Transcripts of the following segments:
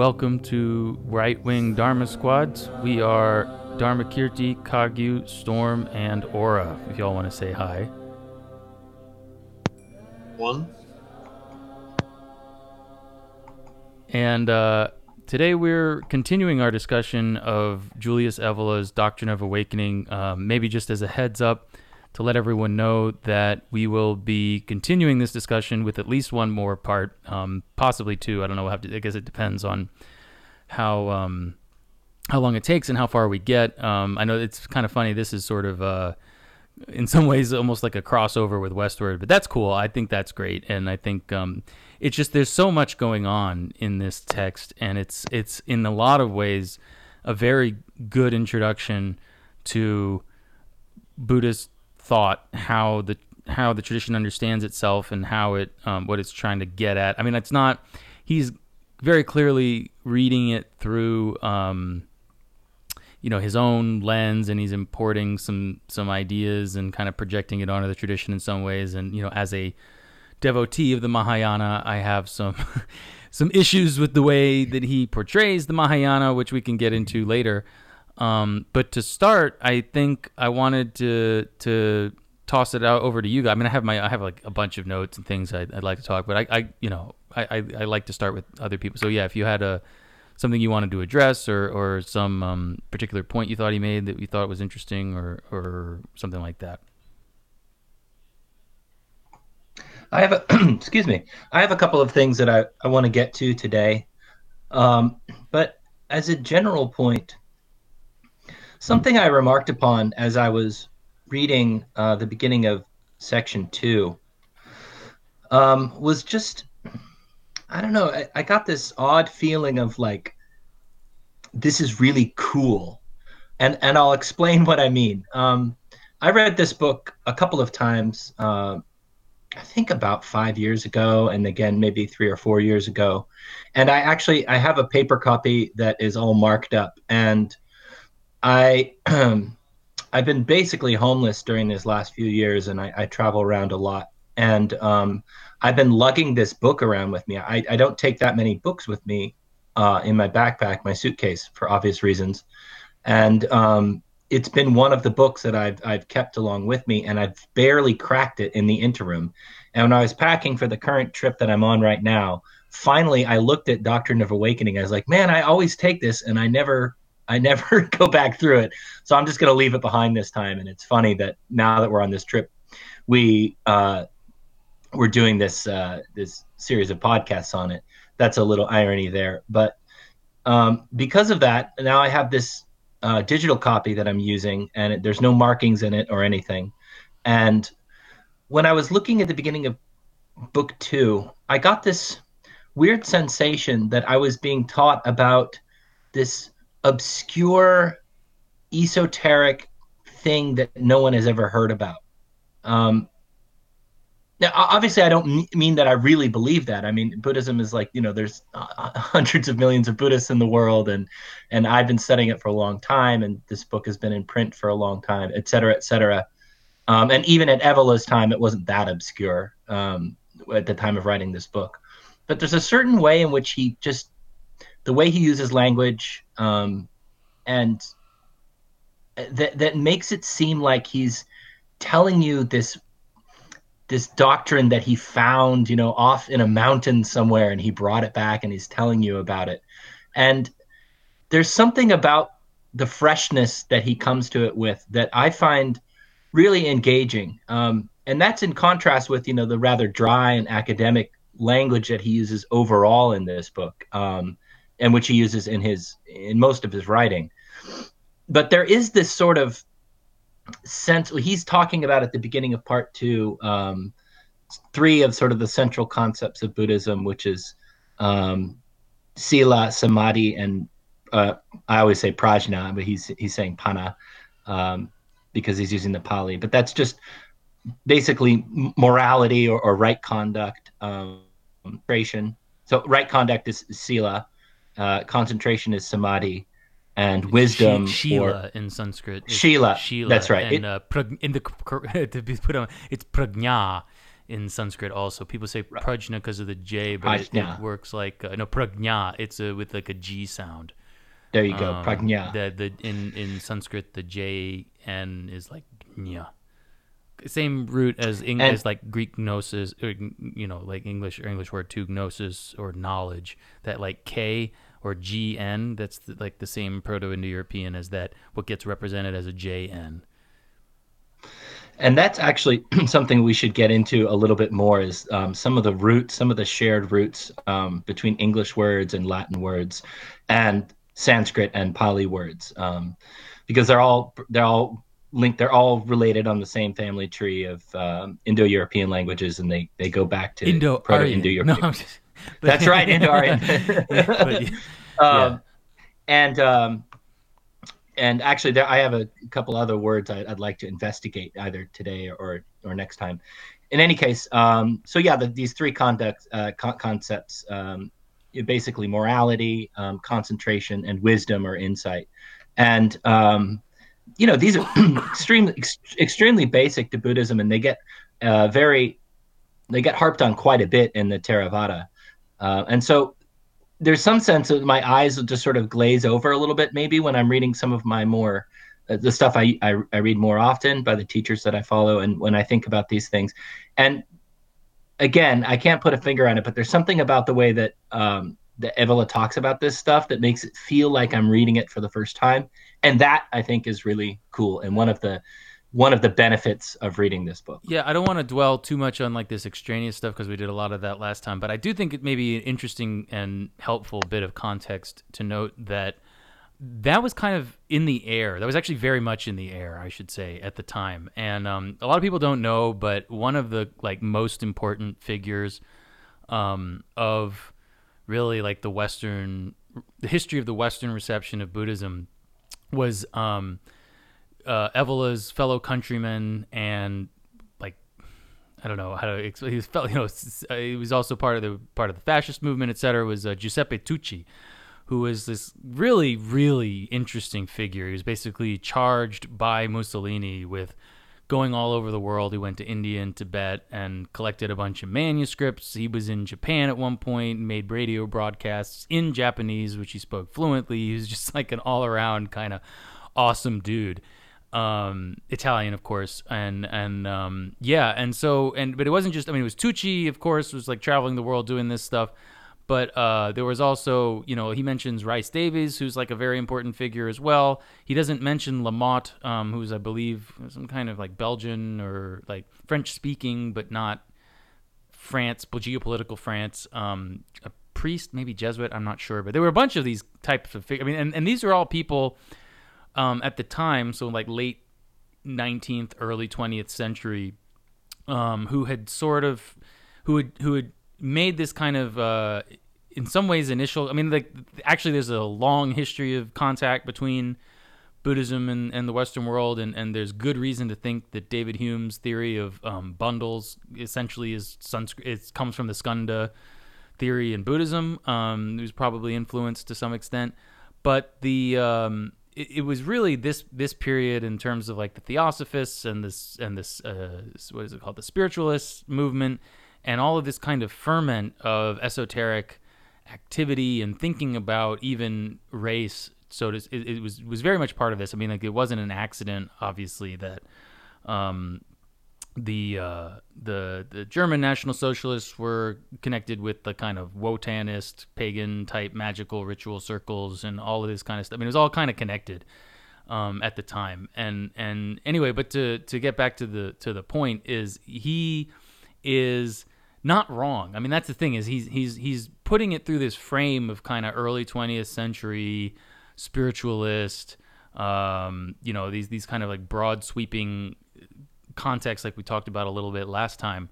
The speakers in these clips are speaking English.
Welcome to Right Wing Dharma Squads. We are Dharma Kirti, Kagyu, Storm, and Aura, if y'all want to say hi. One. And uh, today we're continuing our discussion of Julius Evola's Doctrine of Awakening. Um, maybe just as a heads up, to let everyone know that we will be continuing this discussion with at least one more part, um, possibly two. I don't know. We'll have to, I guess it depends on how um, how long it takes and how far we get. Um, I know it's kind of funny. This is sort of uh, in some ways almost like a crossover with Westward, but that's cool. I think that's great, and I think um, it's just there's so much going on in this text, and it's it's in a lot of ways a very good introduction to Buddhist thought how the how the tradition understands itself and how it um, what it's trying to get at. I mean, it's not he's very clearly reading it through um, you know his own lens and he's importing some some ideas and kind of projecting it onto the tradition in some ways and you know as a devotee of the Mahayana I have some some issues with the way that he portrays the Mahayana which we can get into later um, but to start, I think I wanted to to toss it out over to you guys. I mean, I have my I have like a bunch of notes and things I'd, I'd like to talk, but I, I you know I, I, I like to start with other people. So yeah, if you had a something you wanted to address or or some um, particular point you thought he made that you thought was interesting or or something like that. I have a excuse me. I have a couple of things that I, I want to get to today. Um, but as a general point, Something I remarked upon as I was reading uh, the beginning of section two um, was just, I don't know, I, I got this odd feeling of like, this is really cool. And, and I'll explain what I mean. Um, I read this book a couple of times, uh, I think about five years ago, and again maybe three or four years ago. And I actually I have a paper copy that is all marked up, and I I've been basically homeless during these last few years, and I, I travel around a lot. And um, I've been lugging this book around with me. I, I don't take that many books with me uh, in my backpack, my suitcase, for obvious reasons. And um, it's been one of the books that I've I've kept along with me, and I've barely cracked it in the interim. And when I was packing for the current trip that I'm on right now, finally I looked at Doctrine of Awakening. I was like, man, I always take this, and I never I never go back through it. So I'm just going to leave it behind this time. And it's funny that now that we're on this trip, we uh, we're doing this uh, this series of podcasts on it. That's a little irony there, but um, because of that, now I have this uh, digital copy that I'm using, and it, there's no markings in it or anything. And when I was looking at the beginning of book two, I got this weird sensation that I was being taught about this obscure, esoteric thing that no one has ever heard about. Um, now, obviously, I don't mean that I really believe that. I mean, Buddhism is like you know, there's uh, hundreds of millions of Buddhists in the world, and and I've been studying it for a long time, and this book has been in print for a long time, et cetera, et cetera. Um, and even at Evola's time, it wasn't that obscure um, at the time of writing this book. But there's a certain way in which he just the way he uses language um, and that that makes it seem like he's telling you this this doctrine that he found you know off in a mountain somewhere and he brought it back and he's telling you about it. And there's something about the freshness that he comes to it with that i find really engaging. Um, and that's in contrast with you know the rather dry and academic language that he uses overall in this book. Um, and which he uses in his in most of his writing. But there is this sort of sense he's talking about at the beginning of part two, um, three of sort of the central concepts of Buddhism, which is um, sila, samadhi, and uh, I always say prajna, but he's he's saying panna um, because he's using the Pali. But that's just basically morality or, or right conduct, um, So right conduct is sila, uh, concentration is samadhi, and wisdom Shila or, in Sanskrit. Shila. Shila. That's right. And it, uh, in the to be put on, it's prajna in Sanskrit also. People say Right. prajna because of the J, but it, it works like uh, no prajna. It's uh with like a G sound. There you go. Um, Prajna. The the in in Sanskrit the J N is like nya. Same root as English, And- as like Greek gnosis, or, you know, like English or English word to gnosis or knowledge. That like K or G N. That's the, like the same Proto-Indo-European as that. What gets represented as a JN. And that's actually something we should get into a little bit more is um, some of the roots, some of the shared roots um, between English words and Latin words and Sanskrit and Pali words. Um, because they're all they're all linked, they're all related on the same family tree of um, Indo-European languages and they, they go back to Indo Proto-Indo-European. No, That's right. But, yeah. um, and um, and actually, there I have a couple other words I, I'd like to investigate either today or or next time. In any case, um, so yeah, the, these three conduct, uh, con- concepts, um, basically morality, um, concentration, and wisdom or insight, and um, you know these are extremely ex- extremely basic to Buddhism, and they get uh, very they get harped on quite a bit in the Theravada, uh, and so there's some sense that my eyes will just sort of glaze over a little bit maybe when I'm reading some of my more uh, the stuff I, I I read more often by the teachers that I follow and when I think about these things. And again I can't put a finger on it but there's something about the way that um that Evola talks about this stuff that makes it feel like I'm reading it for the first time. And that I think is really cool and one of the one of the benefits of reading this book Yeah, I don't want to dwell too much on like this extraneous stuff because we did a lot of that last time, but I do think it may be an interesting and helpful bit of context to note that that was kind of in the air. That was actually very much in the air, I should say, at the time. And um, a lot of people don't know, but one of the like most important figures um, of really like the Western, the history of the Western reception of Buddhism was um, uh, Evola's fellow countryman and like I don't know how to explain. He was, you know, uh, he was also part of the part of the fascist movement, et cetera. Was uh, Giuseppe Tucci, who was this really, really interesting figure. He was basically charged by Mussolini with going all over the world. He went to India and Tibet and collected a bunch of manuscripts. He was in Japan at one point, made radio broadcasts in Japanese, which he spoke fluently. He was just like an all around kind of awesome dude um italian of course and and um yeah and so and but it wasn't just i mean it was tucci of course was like traveling the world doing this stuff but uh there was also you know he mentions Rhys Davids who's like a very important figure as well. He doesn't mention lamotte um who's i believe some kind of like belgian or like french speaking but not france geopolitical france um a priest maybe jesuit i'm not sure but there were a bunch of these types of fig- i mean and, and these are all people um, at the time, so like late 19th, early 20th century, um, who had sort of, who had who had made this kind of, uh, in some ways, initial. I mean, like actually, there's a long history of contact between Buddhism and, and the Western world, and, and there's good reason to think that David Hume's theory of um, bundles essentially is Sanskrit. It comes from the Skandha theory in Buddhism. Um, it was probably influenced to some extent, but the um, it, it was really this this period in terms of like the Theosophists and this and this uh, what is it called the spiritualist movement and all of this kind of ferment of esoteric activity and thinking about even race. So it, it was was very much part of this. I mean, like it wasn't an accident, obviously, that um, the uh, the the German National Socialists were connected with the kind of Wotanist, pagan type magical ritual circles and all of this kind of stuff. I mean, it was all kind of connected um, at the time. And and anyway, but to to get back to the to the point is he is not wrong. I mean, that's the thing is he's he's he's putting it through this frame of kind of early 20th century spiritualist um, you know, these these kind of like broad sweeping context like we talked about a little bit last time.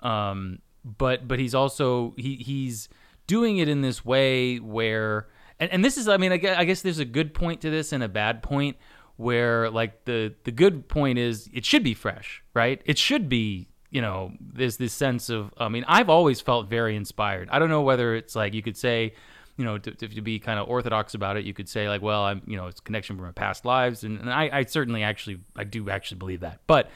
Um, but but he's also he he's doing it in this way where and, and this is i mean I guess, I guess there's a good point to this and a bad point where like the the good point is it should be fresh right? It should be you know there's this sense of i mean i've always felt very inspired. I don't know whether it's like you could say you know to, to be kind of orthodox about it you could say like well i'm you know it's connection from my past lives. And, and I, I certainly actually i do actually believe that. But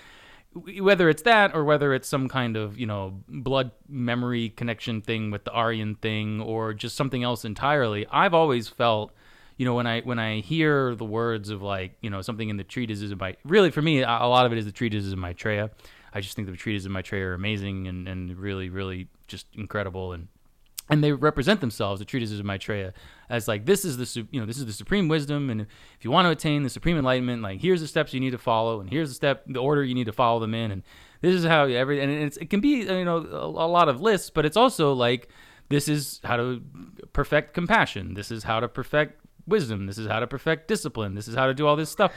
whether it's that or whether it's some kind of you know blood memory connection thing with the Aryan thing or just something else entirely, I've always felt you know when I when I hear the words of like you know something in the treatises of my really for me a lot of it is the treatises of Maitreya. I just think the treatises of Maitreya are amazing and, and really really just incredible and and they represent themselves the treatises of Maitreya as like this is the you know this is the supreme wisdom and if you want to attain the supreme enlightenment like here's the steps you need to follow and here's the step the order you need to follow them in and this is how every and it's, it can be you know a, a lot of lists but it's also like this is how to perfect compassion. This is how to perfect wisdom. This is how to perfect discipline. This is how to do all this stuff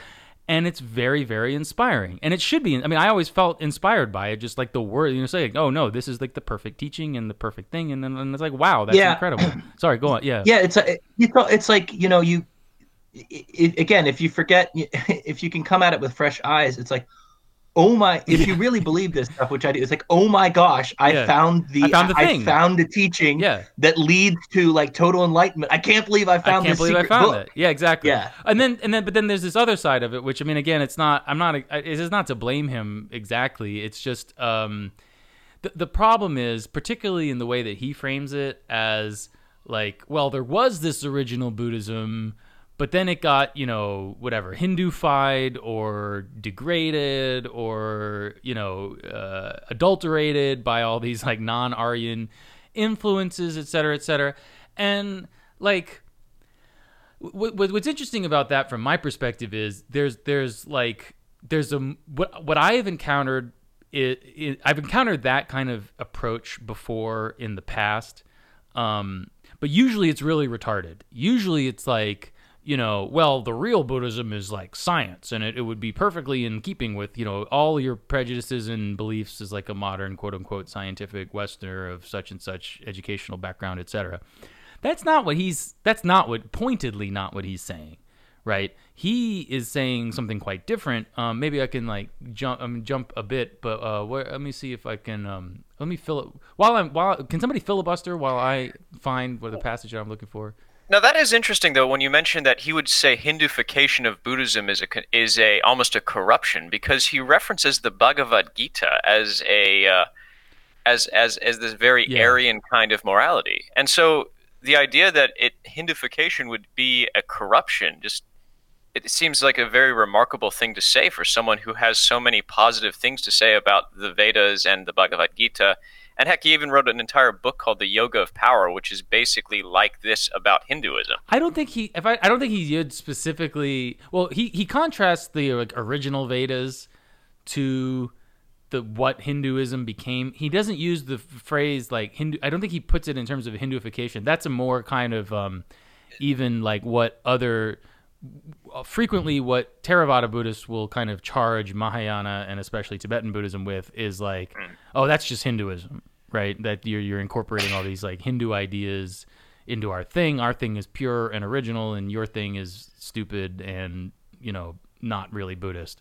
and it's very very inspiring. And it should be i mean i always felt inspired by it just like the word you know say oh no this is like the perfect teaching and the perfect thing. And then and it's like wow that's yeah. incredible. Sorry go on. Yeah. Yeah it's a, it's like you know you it, again if you forget if you can come at it with fresh eyes it's like oh my if you really believe this stuff which i do it's like oh my gosh i yeah. found the i found the, thing. I found the teaching yeah. that leads to like total enlightenment i can't believe i found I can't believe i found book. it yeah exactly yeah and then and then but then there's this other side of it which i mean again it's not i'm not it is not to blame him exactly it's just um the, the problem is particularly in the way that he frames it as like well there was this original buddhism but then it got you know whatever hindufied or degraded or you know uh, adulterated by all these like non-aryan influences et cetera et cetera. And like what, what's interesting about that from my perspective is there's there's like there's a what what I have encountered it, it, I've encountered that kind of approach before in the past. Um, but usually it's really retarded. Usually it's like you know, well, the real Buddhism is like science, and it, it would be perfectly in keeping with, you know, all your prejudices and beliefs as like a modern, quote unquote, scientific Westerner of such and such educational background, etc. That's not what he's. That's not what pointedly not what he's saying, right? He is saying something quite different. Um, maybe I can like jump um, jump a bit, but uh, where, let me see if I can. Um, let me fill it while I'm while. Can somebody filibuster while I find what the passage I'm looking for? Now that is interesting, though. When you mentioned that he would say Hindufication of Buddhism is a is a almost a corruption because he references the Bhagavad Gita as a uh, as as as this very yeah. Aryan kind of morality, and so the idea that it Hindufication would be a corruption just it seems like a very remarkable thing to say for someone who has so many positive things to say about the Vedas and the Bhagavad Gita and heck, he even wrote an entire book called The Yoga of Power, which is basically like this about Hinduism. I don't think he, if I, I don't think he did specifically. Well, he he contrasts the like, original Vedas to the what Hinduism became. He doesn't use the phrase like Hindu. I don't think he puts it in terms of Hinduification. That's a more kind of um, even like what other frequently what Theravada Buddhists will kind of charge Mahayana and especially Tibetan Buddhism with is like, mm. oh, that's just Hinduism, right? That you're you're incorporating all these like Hindu ideas into our thing. Our thing is pure and original, and your thing is stupid and you know not really Buddhist.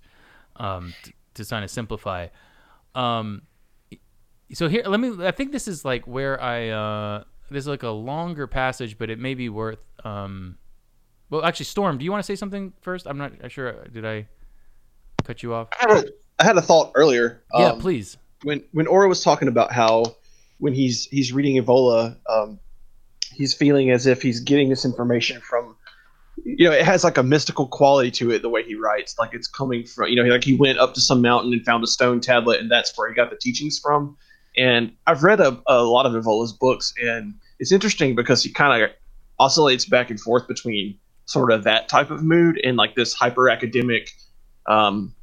Um, to, to kind of simplify. Um, so here, let me. I think this is like where I. Uh, this is like a longer passage, but it may be worth. Um, well, actually, Storm, do you want to say something first? I'm not sure. Did I cut you off? I had a, I had a thought earlier. Yeah, um, please. When when Ora was talking about how when he's he's reading Evola, um, he's feeling as if he's getting this information from you know, it has like a mystical quality to it the way he writes. Like it's coming from, you know, like he went up to some mountain and found a stone tablet, and that's where he got the teachings from. And I've read a, a lot of Evola's books, and it's interesting because he kind of oscillates back and forth between sort of that type of mood and like this hyper academic um,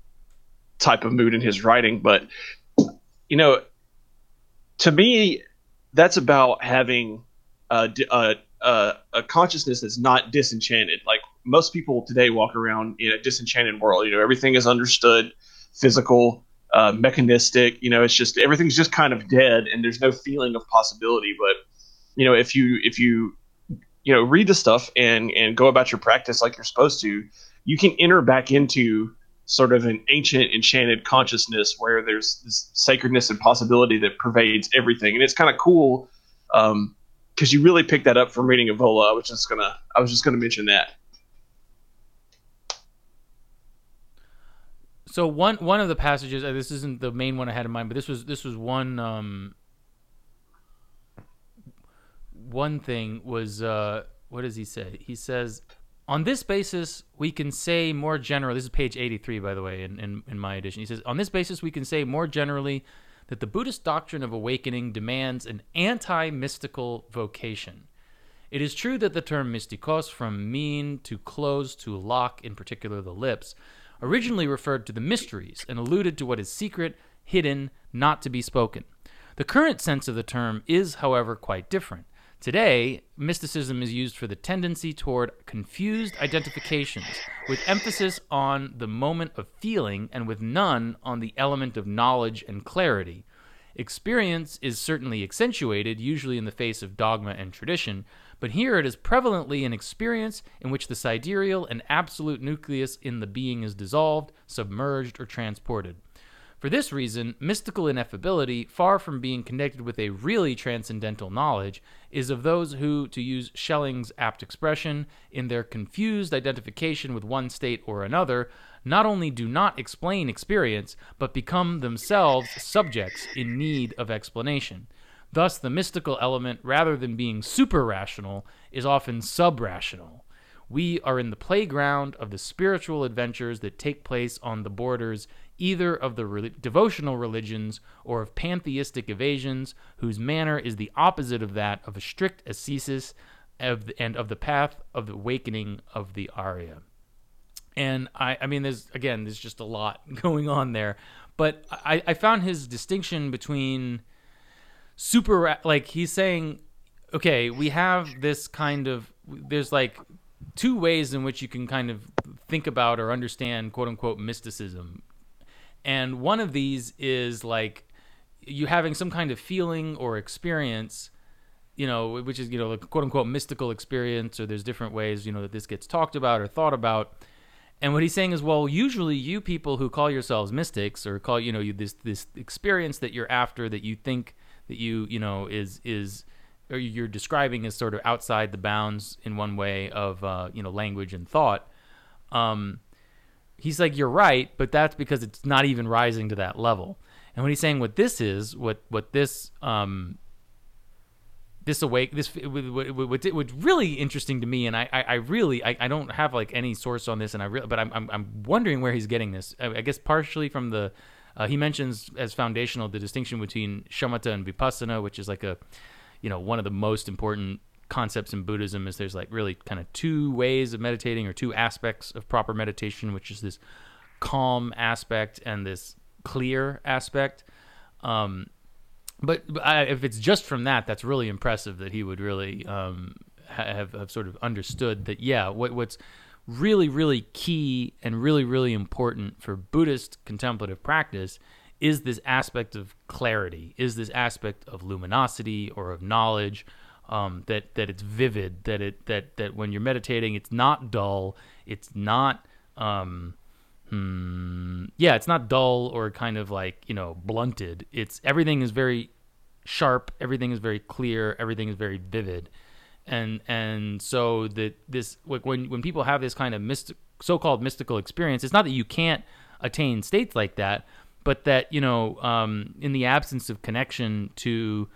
type of mood in his writing. But you know, to me, that's about having a, a, a, a consciousness that's not disenchanted. Like most people today walk around in a disenchanted world. You know, everything is understood, physical, uh, mechanistic. You know, it's just everything's just kind of dead, and there's no feeling of possibility. But you know, if you if you you know read the stuff and and go about your practice like you're supposed to you can enter back into sort of an ancient enchanted consciousness where there's this sacredness and possibility that pervades everything and it's kind of cool because um, you really pick that up from reading Evola. I was just gonna I was just gonna mention that. So one one of the passages. Uh, this isn't the main one I had in mind, but this was this was one. Um, one thing was uh, what does he say? He says, on this basis, we can say more generally. This is page eighty-three, by the way, in, in in my edition. He says, on this basis, we can say more generally that the Buddhist doctrine of awakening demands an anti-mystical vocation. It is true that the term mystikos, from mean to close to lock, in particular the lips, originally referred to the mysteries and alluded to what is secret, hidden, not to be spoken. The current sense of the term is, however, quite different. Today, mysticism is used for the tendency toward confused identifications, with emphasis on the moment of feeling and with none on the element of knowledge and clarity. Experience is certainly accentuated, usually in the face of dogma and tradition, but here it is prevalently an experience in which the sidereal and absolute nucleus in the being is dissolved, submerged, or transported. For this reason, mystical ineffability, far from being connected with a really transcendental knowledge, is of those who, to use Schelling's apt expression, in their confused identification with one state or another, not only do not explain experience, but become themselves subjects in need of explanation. Thus, the mystical element, rather than being super rational, is often sub rational. We are in the playground of the spiritual adventures that take place on the borders either of the re- devotional religions or of pantheistic evasions, whose manner is the opposite of that of a strict ascesis of the, and of the path of the awakening of the Arya. And I, I mean, there's again, there's just a lot going on there, but I, I found his distinction between super, like he's saying, okay, we have this kind of, there's like two ways in which you can kind of think about or understand quote unquote mysticism. And one of these is like you having some kind of feeling or experience you know which is you know quote unquote mystical experience or there's different ways you know that this gets talked about or thought about. And what he's saying is well usually you people who call yourselves mystics or call you know you this this experience that you're after that you think that you you know is is you're describing as sort of outside the bounds in one way of uh, you know language and thought um, he's like, you're right, but that's because it's not even rising to that level. And what he's saying, what this is, what what this um this awake this what's what, really interesting to me, and I I, I really I, I don't have like any source on this, and I really but I'm I'm, I'm wondering where he's getting this. I, I guess partially from the uh, he mentions as foundational the distinction between shamatha and vipassana, which is like a you know one of the most important concepts in Buddhism is there's like really kind of two ways of meditating or two aspects of proper meditation, which is this calm aspect and this clear aspect. Um, but, but I, if it's just from that, that's really impressive that he would really um, have, have sort of understood that, yeah, what, what's really, really key and really, really important for Buddhist contemplative practice is this aspect of clarity, is this aspect of luminosity or of knowledge um, that that it's vivid, that it that that when you're meditating, it's not dull, it's not um, hmm, yeah, it's not dull or kind of like you know blunted. It's everything is very sharp, everything is very clear, everything is very vivid, and and so that this like when when people have this kind of mystic, so-called mystical experience, it's not that you can't attain states like that, but that you know um, in the absence of connection to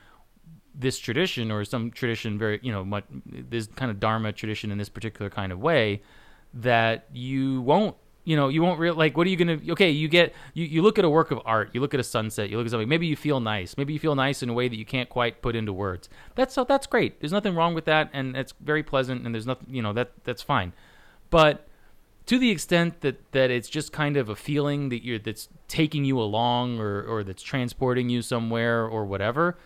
this tradition or some tradition very you know much, this kind of dharma tradition in this particular kind of way that you won't you know you won't real like what are you gonna okay you get you, you look at a work of art you look at a sunset you look at something maybe you feel nice maybe you feel nice in a way that you can't quite put into words. That's so that's great. There's nothing wrong with that and it's very pleasant and there's nothing you know that that's fine. But to the extent that that it's just kind of a feeling that you're that's taking you along or or that's transporting you somewhere or whatever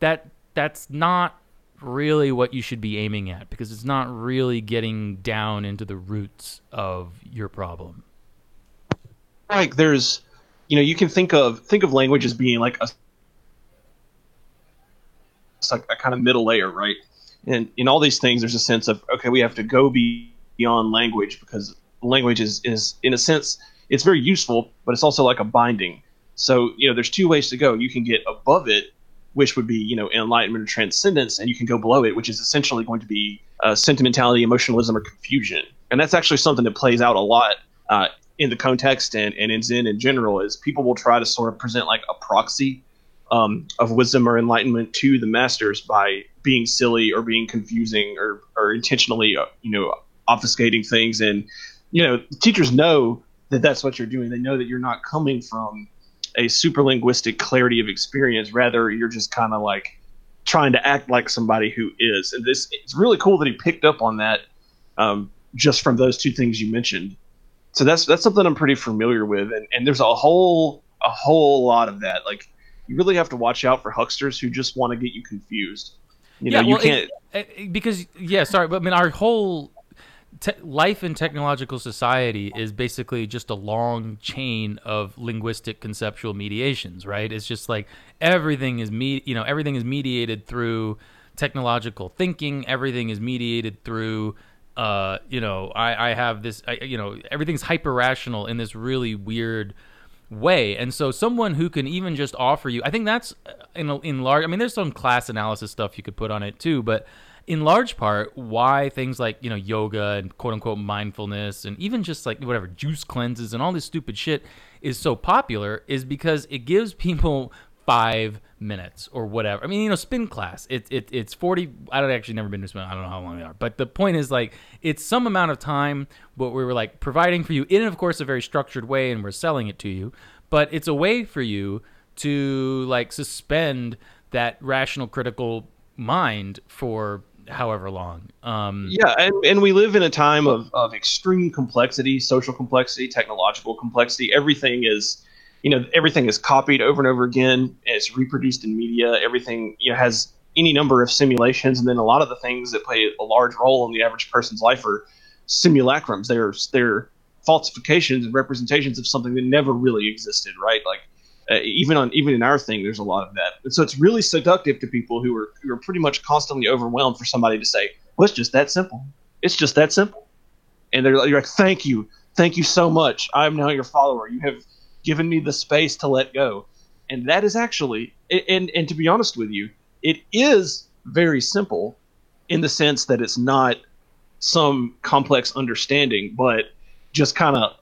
that that's not really what you should be aiming at because it's not really getting down into the roots of your problem. Like there's you know, you can think of think of language as being like a like a kind of middle layer, right? And in all these things there's a sense of okay, we have to go beyond language because language is is in a sense it's very useful, but it's also like a binding. So, you know, there's two ways to go. You can get above it which would be you know enlightenment or transcendence, and you can go below it, which is essentially going to be uh, sentimentality, emotionalism, or confusion. And that's actually something that plays out a lot uh, in the context and, and in Zen in general is people will try to sort of present like a proxy um, of wisdom or enlightenment to the masters by being silly or being confusing or, or intentionally, uh, you know, obfuscating things. And, you know, teachers know that that's what you're doing. They know that you're not coming from a super linguistic clarity of experience. Rather, you're just kind of like trying to act like somebody who is. And this, it's really cool that he picked up on that um, just from those two things you mentioned. So that's that's something I'm pretty familiar with, and, and there's a whole a whole lot of that. Like you really have to watch out for hucksters who just want to get you confused. You know, yeah, you well, can't. it- it- because yeah, sorry, but I mean, our whole te- life in technological society is basically just a long chain of linguistic conceptual mediations, right? It's just like everything is me, you know, everything is mediated through technological thinking. Everything is mediated through. Uh, you know, I, I have this, I, you know, everything's hyper rational in this really weird way. And so someone who can even just offer you, I think that's uh, in in large. I mean, there's some class analysis stuff you could put on it too, but in large part, why things like you know yoga and quote unquote mindfulness and even just like whatever juice cleanses and all this stupid shit is so popular is because it gives people five minutes or whatever. I mean, you know, spin class. It, it it's forty. I don't actually never been to spin. I don't know how long they are, but the point is like it's some amount of time. But we were like providing for you in, of course, a very structured way, and we're selling it to you. But it's a way for you to like suspend that rational, critical mind for however long. Um, Yeah, and, and we live in a time of, of extreme complexity, social complexity, technological complexity. Everything is, you know, everything is copied over and over again. It's reproduced in media. Everything you know has any number of simulations, and then a lot of the things that play a large role in the average person's life are simulacrums. They're they're falsifications and representations of something that never really existed. Right, like. Uh, even on even in our thing, there's a lot of that, and so it's really seductive to people who are who are pretty much constantly overwhelmed for somebody to say, "Well, it's just that simple. It's just that simple," and they're you're like, "Thank you, thank you so much. I'm now your follower. You have given me the space to let go," and that is actually, and and to be honest with you, it is very simple, in the sense that it's not some complex understanding, but just kind of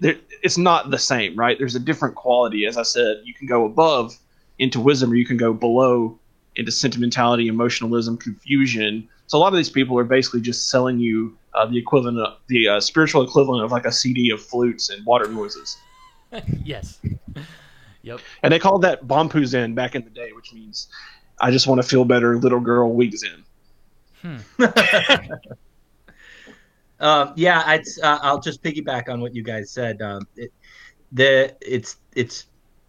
it's not the same, right? There's a different quality. As I said, you can go above into wisdom, or you can go below into sentimentality, emotionalism, confusion. So a lot of these people are basically just selling you uh, the equivalent, of, the uh, spiritual equivalent of like a CD of flutes and water noises. yes. Yep. And they called that Bompu Zen back in the day, which means I just want to feel better, little girl, weak Zen. Um, yeah, I'd, uh, I'll just piggyback on what you guys said. Um, it, the it's it's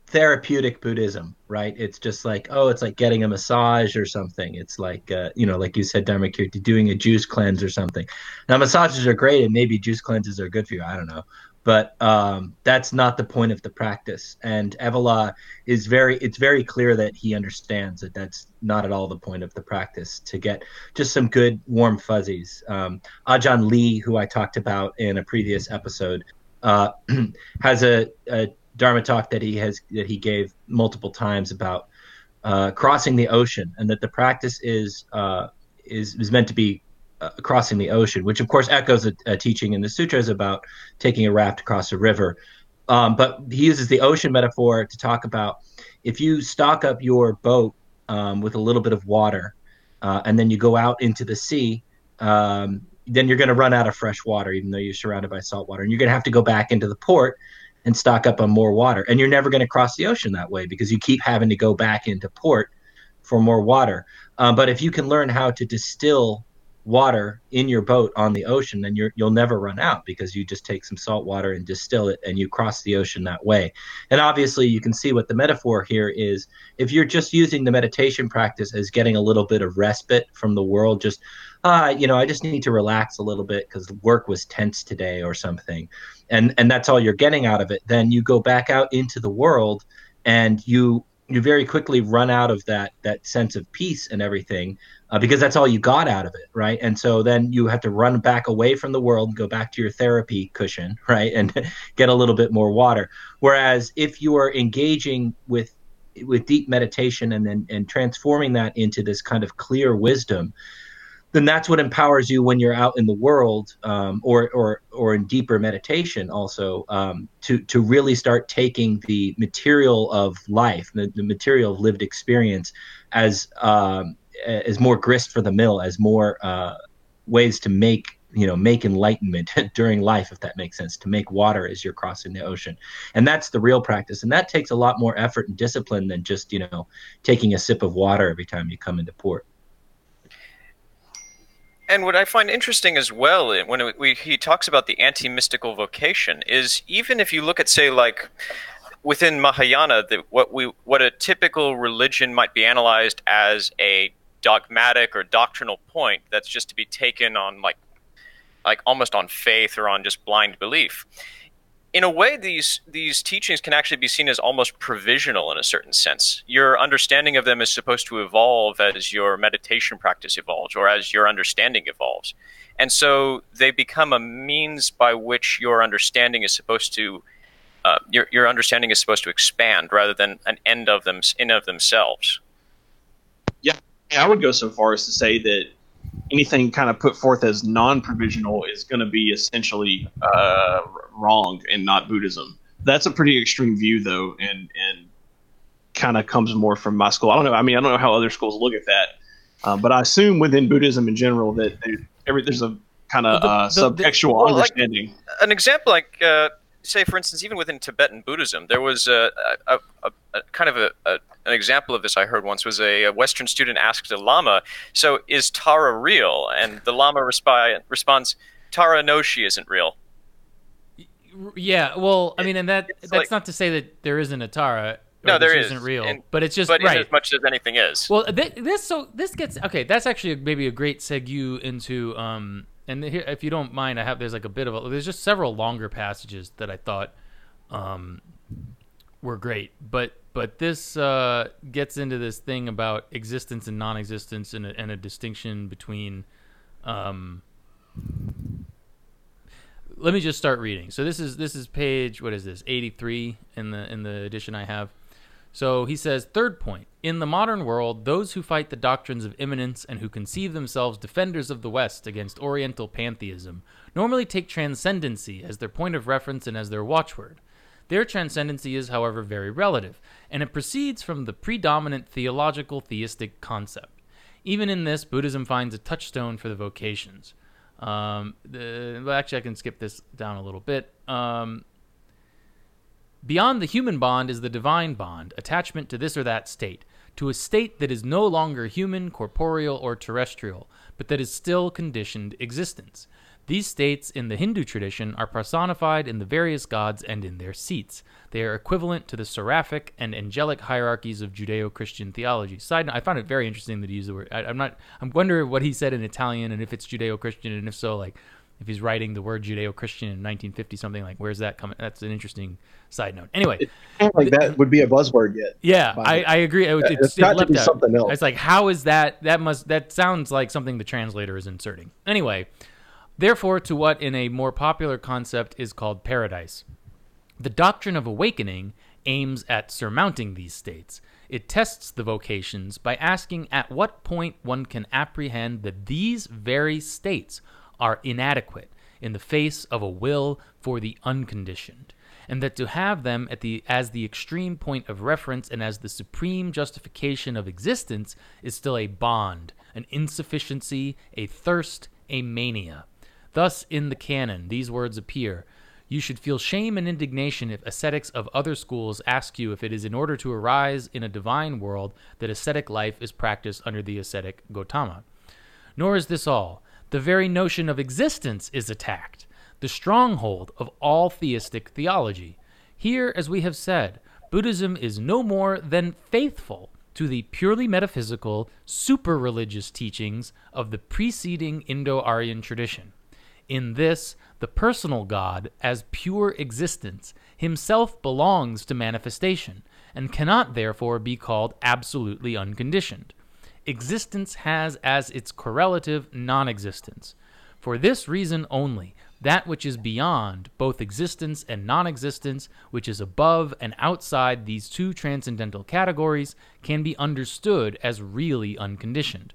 therapeutic Buddhism, right? It's just like oh, it's like getting a massage or something. It's like uh, you know, like you said, Dharmakirti, doing a juice cleanse or something. Now, massages are great, and maybe juice cleanses are good for you. I don't know, but um, that's not the point of the practice. And Evola is very it's very clear that he understands that that's not at all the point of the practice to get just some good warm fuzzies. Um, Ajahn Lee, who I talked about in a previous episode, uh, has a, a Dharma talk that he has that he gave multiple times about uh, crossing the ocean, and that the practice is uh, is is meant to be uh, crossing the ocean, which of course echoes a, a, teaching in the sutras about taking a raft across a river. Um, but he uses the ocean metaphor to talk about if you stock up your boat um, with a little bit of water, uh, and then you go out into the sea, um, then you're going to run out of fresh water, even though you're surrounded by salt water, and you're going to have to go back into the port and stock up on more water. And you're never going to cross the ocean that way because you keep having to go back into port for more water. Um, but if you can learn how to distill water in your boat on the ocean, then you're, you'll never run out because you just take some salt water and distill it and you cross the ocean that way. And obviously, you can see what the metaphor here is. If you're just using the meditation practice as getting a little bit of respite from the world, just, uh, you know, I just need to relax a little bit because work was tense today or something. And, and that's all you're getting out of it. Then you go back out into the world and you you very quickly run out of that that sense of peace and everything uh, because that's all you got out of it right? And so then you have to run back away from the world go back to your therapy cushion right and get a little bit more water. Whereas if you are engaging with with deep meditation and then and transforming that into this kind of clear wisdom then that's what empowers you when you're out in the world um, or or or in deeper meditation also um, to to really start taking the material of life the, the material of lived experience as um, as more grist for the mill as more uh, ways to make you know make enlightenment during life if that makes sense to make water as you're crossing the ocean. And that's the real practice. And that takes a lot more effort and discipline than just you know taking a sip of water every time you come into port. And what I find interesting as well, eh, when we, he talks about the anti mystical vocation, is even if you look at, say, like within Mahayana, the, what we what a typical religion might be analyzed as a dogmatic or doctrinal point that's just to be taken on like like almost on faith or on just blind belief in a way, these these teachings can actually be seen as almost provisional in a certain sense. Your understanding of them is supposed to evolve as your meditation practice evolves, or as your understanding evolves, and so they become a means by which your understanding is supposed to uh, your your understanding is supposed to expand rather than an end of them in of themselves. Yeah, I would go so far as to say that anything kind of put forth as non-provisional is going to be essentially uh, wrong and not Buddhism. That's a pretty extreme view, though, and and kind of comes more from my school. I don't know. I mean, I don't know how other schools look at that, um, but I assume within Buddhism in general that there, every, there's a kind of uh, subtextual well, understanding. Like, an example, like uh, say, for instance, even within Tibetan Buddhism, there was a, a, a, a kind of a, an example of this I heard once was a, Western student asked a lama, "So is Tara real?" And the lama respi- responds, "Tara knows she isn't real." Yeah, well, I mean, and that that's like, not to say that there isn't a Tara. No, there is. isn't real, and, but it's just but right. as much as anything is. Well, this so this gets okay. That's actually maybe a great segue into um, and here, if you don't mind, I have there's like a bit of a there's just several longer passages that I thought um were great, but but this uh, gets into this thing about existence and non-existence and a, and a distinction between um, let me just start reading. So this is this is page what is this 83 in the in the edition I have. So he says third point in the modern world those who fight the doctrines of immanence and who conceive themselves defenders of the west against oriental pantheism normally take transcendency as their point of reference and as their watchword. Their transcendency is, however, very relative, and it proceeds from the predominant theological theistic concept. Even in this, Buddhism finds a touchstone for the vocations. Um, the, well, actually, I can skip this down a little bit. Um, beyond the human bond is the divine bond, attachment to this or that state, to a state that is no longer human, corporeal, or terrestrial, but that is still conditioned existence. These states in the Hindu tradition are personified in the various gods and in their seats. They are equivalent to the seraphic and angelic hierarchies of Judeo-Christian theology. Side note, I found it very interesting that he used the word. I, am not. I'm wondering what he said in Italian and if it's Judeo-Christian and if so, like if he's writing the word Judeo-Christian in 1950 something, like where's that coming? That's an interesting side note. Anyway, like that would be a buzzword yet. Yeah, I, I, agree. It, it's, it's got to be out. something else. It's like how is that? That must that sounds like something the translator is inserting. Anyway. Therefore, to what in a more popular concept is called paradise. The doctrine of awakening aims at surmounting these states. It tests the vocations by asking at what point one can apprehend that these very states are inadequate in the face of a will for the unconditioned, and that to have them at the, as the extreme point of reference and as the supreme justification of existence is still a bond, an insufficiency, a thirst, a mania. Thus, in the canon, these words appear You should feel shame and indignation if ascetics of other schools ask you if it is in order to arise in a divine world that ascetic life is practiced under the ascetic Gotama. Nor is this all. The very notion of existence is attacked, the stronghold of all theistic theology. Here, as we have said, Buddhism is no more than faithful to the purely metaphysical, super religious teachings of the preceding Indo Aryan tradition. In this, the personal God, as pure existence, himself belongs to manifestation, and cannot therefore be called absolutely unconditioned. Existence has as its correlative non existence. For this reason only, that which is beyond both existence and non existence, which is above and outside these two transcendental categories, can be understood as really unconditioned.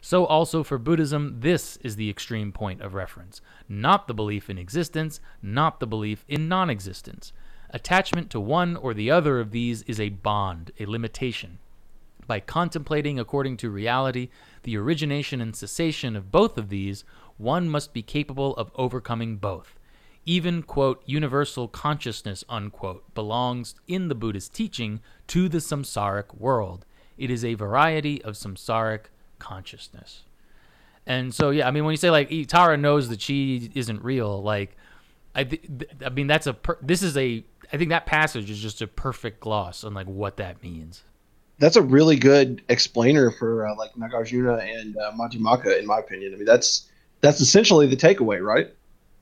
So also for Buddhism, this is the extreme point of reference, not the belief in existence, not the belief in non existence. Attachment to one or the other of these is a bond, a limitation. By contemplating according to reality the origination and cessation of both of these, one must be capable of overcoming both. Even, quote, universal consciousness, unquote, belongs in the Buddhist teaching to the samsaric world. It is a variety of samsaric consciousness. And so, yeah, I mean, when you say like Tara knows that she isn't real, like, I, th- I mean, that's a, per- this is a, I think that passage is just a perfect gloss on like what that means. That's a really good explainer for uh, like Nagarjuna and uh, Madhyamaka, in my opinion. I mean, that's that's essentially the takeaway, right?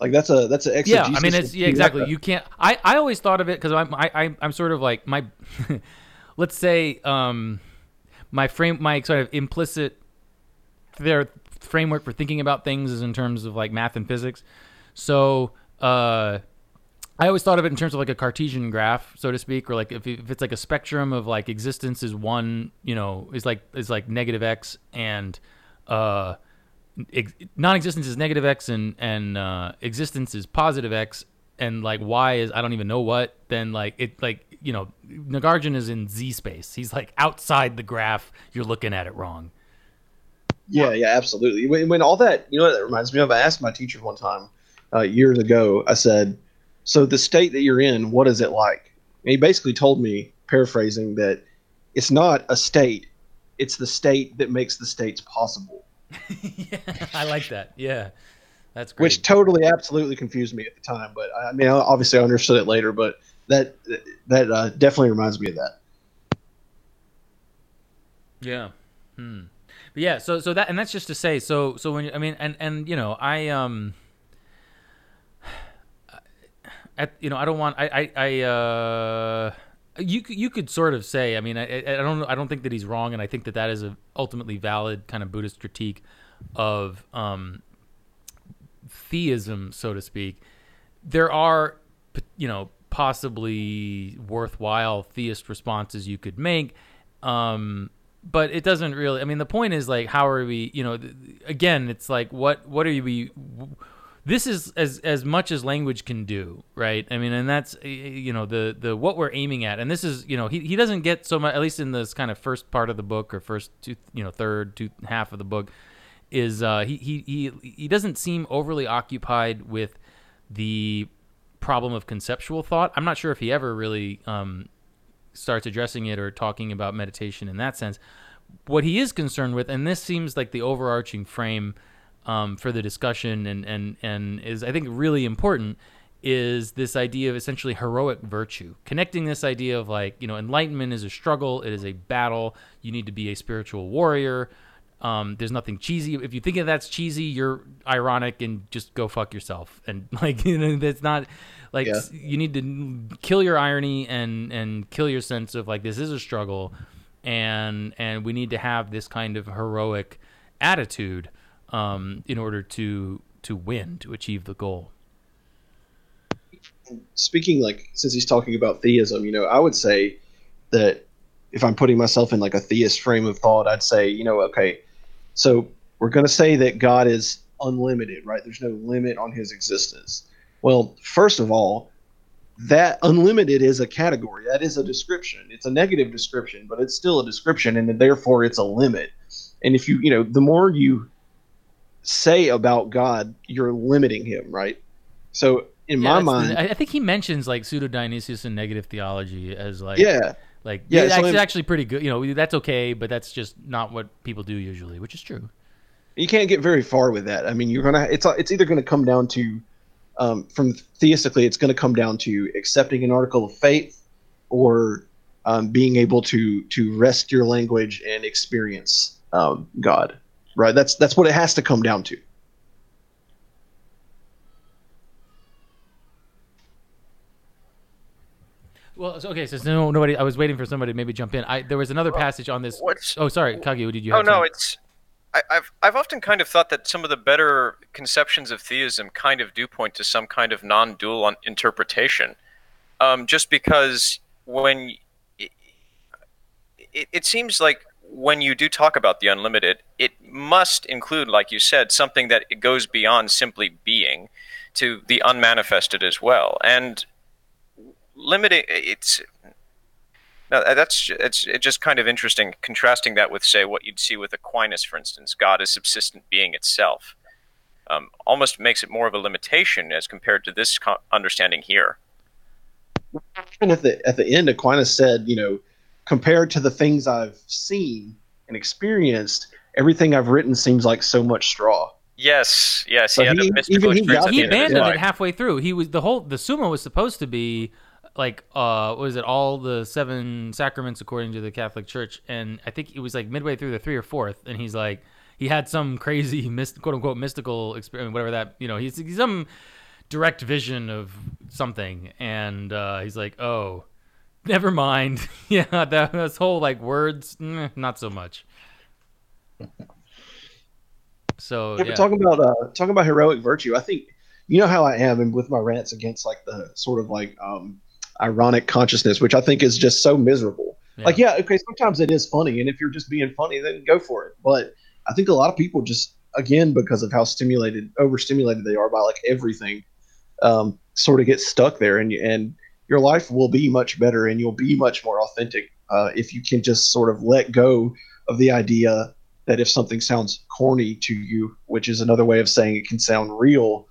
Like that's a that's an yeah. I mean, it's yeah, exactly. You can't. I I always thought of it because I'm I, I I'm sort of like my, let's say um, my frame my sort of implicit their framework for thinking about things is in terms of like math and physics. So uh, I always thought of it in terms of like a Cartesian graph, so to speak, or like if, if it's like a spectrum of like existence is one, you know, is like is like negative x and uh, ex- non-existence is negative x and and uh, existence is positive x and like y is I don't even know what. Then like it like you know Nagarjuna is in z space. He's like outside the graph. You're looking at it wrong. Yeah, yeah, absolutely. When, when all that, you know, what that reminds me of. I asked my teacher one time uh, years ago. I said, "So the state that you're in, what is it like?" And he basically told me, paraphrasing, that it's not a state; it's the state that makes the states possible. yeah, I like that. Yeah, that's great. Which totally, absolutely confused me at the time. But I mean, obviously, I understood it later. But that that uh, definitely reminds me of that. Yeah. Hmm. But yeah. So so that and that's just to say. So so when I mean and and you know I um. At, you know, I don't want I I, I uh you you could sort of say. I mean, I, I don't I don't think that he's wrong, and I think that that is a ultimately valid kind of Buddhist critique of um, theism, so to speak. There are, you know, possibly worthwhile theist responses you could make, um, but it doesn't really. I mean, the point is like, how are we? You know, again, it's like, what what are we? This is as as much as language can do, right? I mean, and that's you know the the what we're aiming at, and this is you know he, he doesn't get so much at least in this kind of first part of the book or first two you know third two half of the book is uh, he he he he doesn't seem overly occupied with the problem of conceptual thought. I'm not sure if he ever really um, starts addressing it or talking about meditation in that sense. What he is concerned with, and this seems like the overarching frame um, for the discussion and, and, and is, I think, really important is this idea of essentially heroic virtue. Connecting this idea of like, you know, enlightenment is a struggle, it is a battle. You need to be a spiritual warrior. Um, there's nothing cheesy. If you think of that's cheesy, you're ironic and just go fuck yourself. And like, you know, that's not like yeah. you need to kill your irony and and kill your sense of like this is a struggle, and and we need to have this kind of heroic attitude um, in order to to win to achieve the goal. Speaking like since he's talking about theism, you know, I would say that if I'm putting myself in like a theist frame of thought, I'd say, you know, okay, so we're going to say that God is unlimited, right? There's no limit on his existence. Well, first of all, that unlimited is a category. That is a description. It's a negative description, but it's still a description, and therefore it's a limit. And if you, you know, the more you say about God, you're limiting him, right? So in yeah, my mind, I think he mentions like pseudo Dionysius and negative theology as like yeah, like yeah, it's actually, actually pretty good. You know, that's okay, but that's just not what people do usually, which is true. You can't get very far with that. I mean, you're gonna it's it's either going to come down to um, from theistically, it's going to come down to accepting an article of faith or um, being able to to rest your language and experience um, God right? That's that's what it has to come down to. Well, okay. So no, nobody. I was waiting for somebody to maybe jump in. I there was another well, passage on this. What's, oh, sorry, Kagi. What did you? Have oh no, it's. I, I've I've often kind of thought that some of the better conceptions of theism kind of do point to some kind of non-dual interpretation, um, just because when it, it, it seems like when you do talk about the unlimited, it must include, like you said, something that goes beyond simply being to the unmanifested as well. And limiting it's no, that's it's it's just kind of interesting contrasting that with say what you'd see with Aquinas, for instance. God is subsistent being itself. Um, almost makes it more of a limitation as compared to this co- understanding here. And at the at the end, Aquinas said, you know, compared to the things I've seen and experienced, everything I've written seems like so much straw. Yes, yes, So he had he- a mystical even he experience. got he the end abandoned it halfway through. He was the whole the Summa was supposed to be like uh what was it all the seven sacraments according to the Catholic Church, and I think it was like midway through the three or fourth, and he's like he had some crazy myst- quote unquote mystical experience, whatever that you know he's, he's some direct vision of something, and uh, he's like oh. Never mind. yeah, that this whole like words, mm, not so much. So Yeah, yeah. talking about uh, talking about heroic virtue, I think you know how I am and with my rants against like the sort of like um, ironic consciousness, which I think is just so miserable. Like, yeah, okay, sometimes it is funny, and if you're just being funny, then go for it. But I think a lot of people just, again, because of how stimulated, overstimulated they are by like everything, um, sort of get stuck there, and and your life will be much better, and you'll be much more authentic uh, if you can just sort of let go of the idea that if something sounds corny to you, which is another way of saying it can sound real,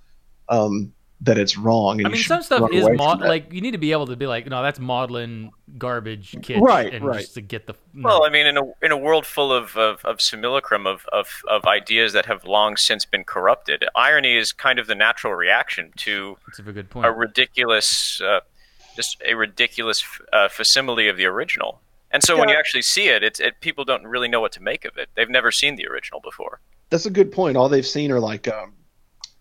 um, that it's wrong. And I mean, should some stuff is away mod- like you need to be able to be like, no, that's maudlin garbage, kitsch, Right, and right. just to get the. No. Well, I mean, in a in a world full of of, of simulacrum of, of of ideas that have long since been corrupted, irony is kind of the natural reaction to that's a good point. a ridiculous, uh, just a ridiculous uh, facsimile of the original. And so when you actually see it, it's it, people don't really know what to make of it. They've never seen the original before. That's a good point. All they've seen are like um,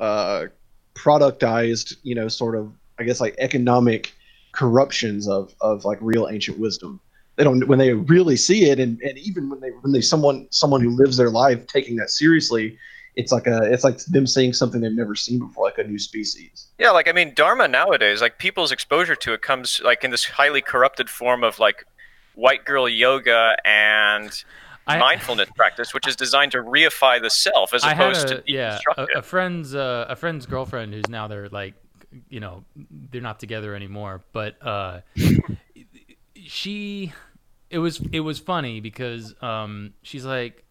uh, productized, you know, sort of, I guess, like economic corruptions of of like real ancient wisdom. They don't when they really see it, and, and even when they when they someone someone who lives their life taking that seriously, it's like a it's like them seeing something they've never seen before, like a new species. Yeah, like I mean, Dharma nowadays, like people's exposure to it comes like in this highly corrupted form of like white girl yoga and I- mindfulness practice, which is designed to reify the self as I opposed a to yeah a, a friend's uh, a friend's girlfriend who's now they're like you know they're not together anymore, but uh, she it was it was funny because um she's like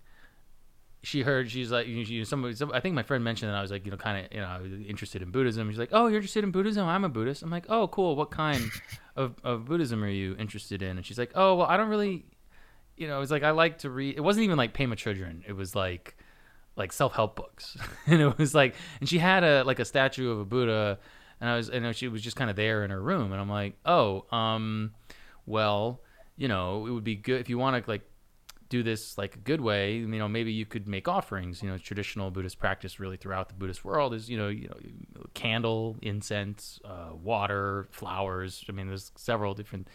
she heard she's like you know, somebody some, I think my friend mentioned that I was like you know kind of you know interested in Buddhism. She's like, oh, you're interested in Buddhism? I'm a Buddhist. I'm like, oh, cool. What kind of of Buddhism are you interested in? And she's like, oh, well, I don't really, you know, it was like I like to read. It wasn't even like Pema Chodron. It was like like self help books, and it was like, and she had a like a statue of a Buddha, and I was, and she was just kind of there in her room, and I'm like, oh, um, well, you know, it would be good if you want to like do this like a good way you know maybe you could make offerings. You know traditional buddhist practice really throughout the buddhist world is you know you know candle incense uh, water flowers. I mean there's several different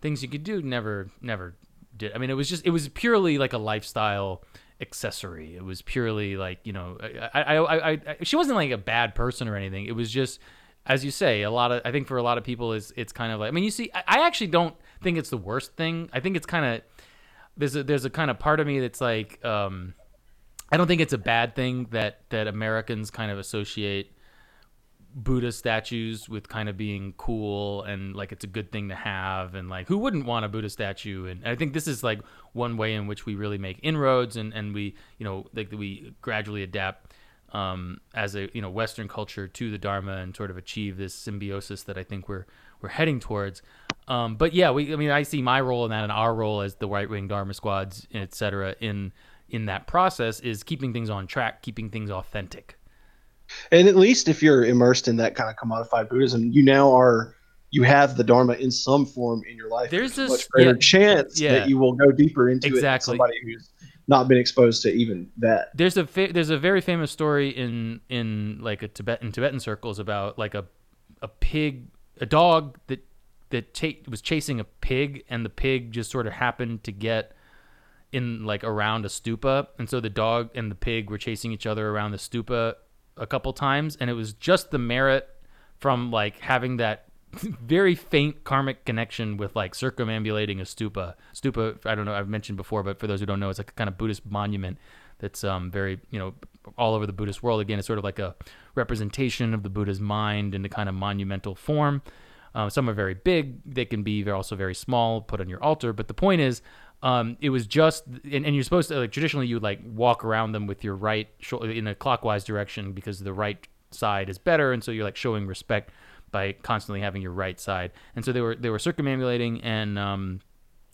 things you could do. Never never did. I mean it was just it was purely like a lifestyle accessory. It was purely like you know I, I i i, she wasn't like a bad person or anything. It was just as you say a lot of i think for a lot of people is it's kind of like i mean you see i, I actually don't think it's the worst thing. I think it's kind of there's a there's a kind of part of me that's like um I don't think it's a bad thing that that Americans kind of associate Buddha statues with kind of being cool and like it's a good thing to have and like who wouldn't want a Buddha statue? And I think this is like one way in which we really make inroads and and we you know like we gradually adapt um, as a you know Western culture to the Dharma and sort of achieve this symbiosis that I think we're we're heading towards. Um, but yeah, we I mean I see my role in that and our role as the right wing Dharma squads, et cetera, in in that process is keeping things on track, keeping things authentic. And at least if you're immersed in that kind of commodified Buddhism, you now are you have the Dharma in some form in your life. There's a much greater yeah, chance yeah. that you will go deeper into it Exactly. somebody who's not been exposed to even that. There's a fa- there's a very famous story in in like a Tibetan Tibetan circles about like a a pig a dog that that was chasing a pig and the pig just sort of happened to get in like around a stupa and so the dog and the pig were chasing each other around the stupa a couple times and it was just the merit from like having that very faint karmic connection with like circumambulating a stupa. Stupa, I don't know, I've mentioned before, but for those who don't know, it's like a kind of Buddhist monument that's um, very, you know, all over the Buddhist world. Again, it's sort of like a representation of the Buddha's mind in a kind of monumental form. Uh, some are very big. They can be also very small, put on your altar. But the point is, um, it was just, and, and, you're supposed to like traditionally you would like walk around them with your right shoulder in a clockwise direction because the right side is better, and so you're like showing respect by constantly having your right side. And so they were they were circumambulating, and um,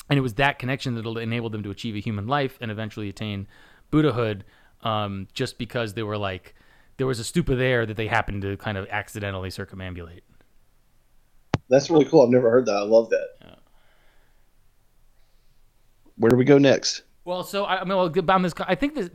and it was that connection that enabled them to achieve a human life and eventually attain Buddhahood, um, just because they were like there was a stupa there that they happened to kind of accidentally circumambulate. That's really cool. I've never heard that. I love that. Yeah. Where do we go next? Well, so I, I mean, well, on this, I think this.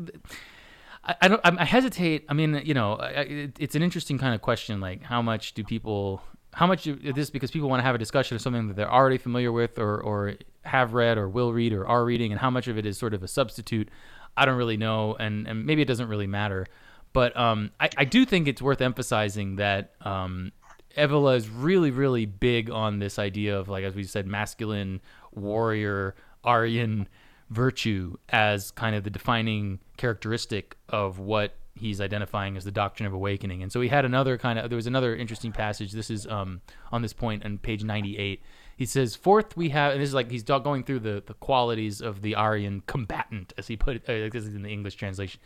I, I don't. I hesitate. I mean, you know, it, it's an interesting kind of question. Like, how much do people? How much is this because people want to have a discussion of something that they're already familiar with, or or have read, or will read, or are reading, and how much of it is sort of a substitute? I don't really know, and and maybe it doesn't really matter. But um, I, I do think it's worth emphasizing that um, Evola is really, really big on this idea of like, as we said, masculine warrior Aryan virtue as kind of the defining characteristic of what he's identifying as the doctrine of awakening. And so he had another kind of there was another interesting passage. This is um, on this point on page 98. He says, "Fourth, we have." And this is like he's going through the the qualities of the Aryan combatant, as he put it. Uh, this is in the English translation.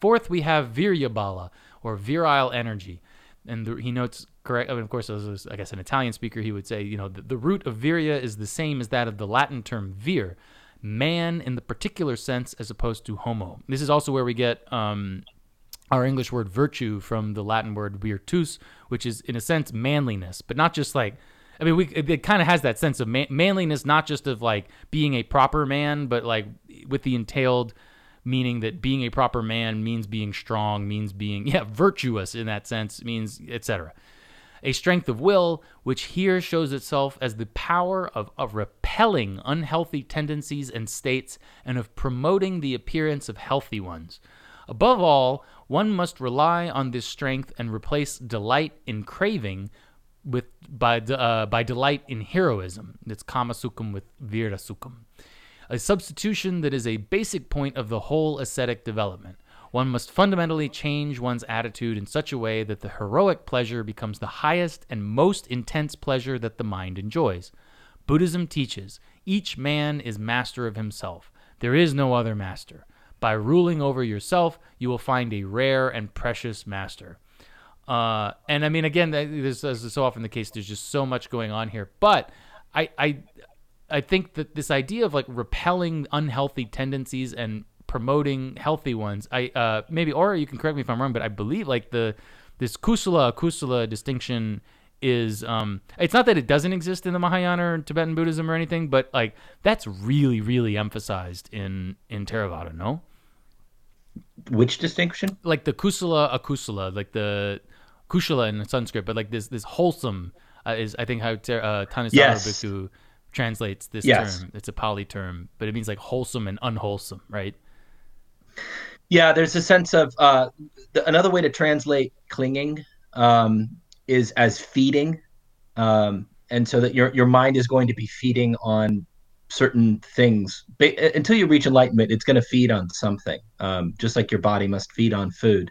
Fourth, we have virya bala or virile energy and the, he notes correct. I mean, of course, as I guess an Italian speaker, he would say, you know, the, the root of viria is the same as that of the Latin term vir, man in the particular sense, as opposed to homo. This is also where we get um, our English word virtue from the Latin word virtus, which is in a sense manliness, but not just like. I mean, we it, it kind of has that sense of man, manliness, not just of like being a proper man, but like with the entailed meaning that being a proper man means being strong, means being yeah virtuous in that sense, means etc. A strength of will, which here shows itself as the power of, of repelling unhealthy tendencies and states and of promoting the appearance of healthy ones. Above all, one must rely on this strength and replace delight in craving with by uh, by delight in heroism. It's kama sukham with vira sukham a substitution that is a basic point of the whole ascetic development. One must fundamentally change one's attitude in such a way that the heroic pleasure becomes the highest and most intense pleasure that the mind enjoys. Buddhism teaches each man is master of himself. There is no other master. By ruling over yourself, you will find a rare and precious master. Uh, and I mean, again, this, as is so often the case, there's just so much going on here. But I, I, I think that this idea of like repelling unhealthy tendencies and promoting healthy ones, I uh, maybe or you can correct me if I'm wrong, but I believe like the this kusala kusala distinction is um it's not that it doesn't exist in the Mahayana or Tibetan Buddhism or anything, but like that's really really emphasized in in Theravada, no? Which distinction? Like the kusala akusala, like the kushala in Sanskrit, but like this this wholesome uh, is I think how ter- uh, Thanissaro yes. Bhikkhu translates this yes. term. It's a Pali term, but it means like wholesome and unwholesome, right? Yeah, there's a sense of uh, the, another way to translate clinging um, is as feeding, um, and so that your your mind is going to be feeding on certain things ba- until you reach enlightenment. It's going to feed on something, um, just like your body must feed on food,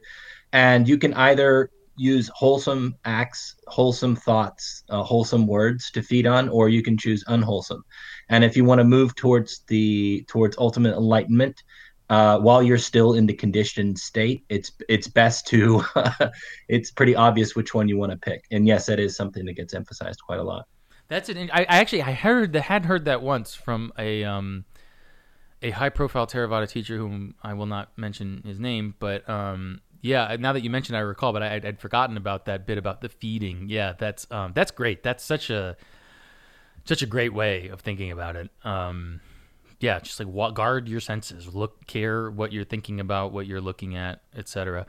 and you can either use wholesome acts, wholesome thoughts, uh, wholesome words to feed on, or you can choose unwholesome. And if you want to move towards the towards ultimate enlightenment, uh, while you're still in the conditioned state, it's it's best to it's pretty obvious which one you want to pick. And yes, that is something that gets emphasized quite a lot. That's an. I, I actually I heard that had heard that once from a um a high profile Theravada teacher whom I will not mention his name, but um yeah, now that you mentioned, I recall, but I, would forgotten about that bit about the feeding. Yeah, that's um, that's great. That's such a such a great way of thinking about it. Um, yeah, just like guard your senses, look, care what you're thinking about, what you're looking at, etc.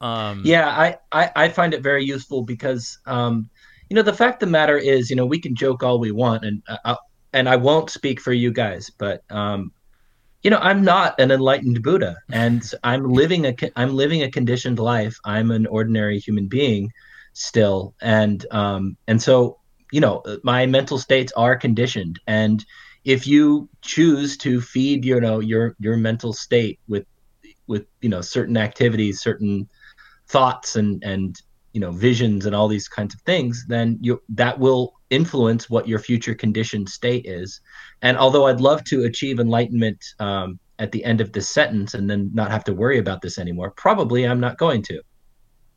Um, yeah, I, I, I find it very useful because um, you know the fact the matter is, you know, we can joke all we want, and uh, and I won't speak for you guys, but um, you know i'm not an enlightened buddha and i'm living a i'm living a conditioned life. I'm an ordinary human being still. And um and so you know, my mental states are conditioned, and if you choose to feed, you know, your your mental state with with you know certain activities, certain thoughts, and and you know visions and all these kinds of things, then you that will influence what your future conditioned state is. And although I'd love to achieve enlightenment um, at the end of this sentence and then not have to worry about this anymore, probably I'm not going to.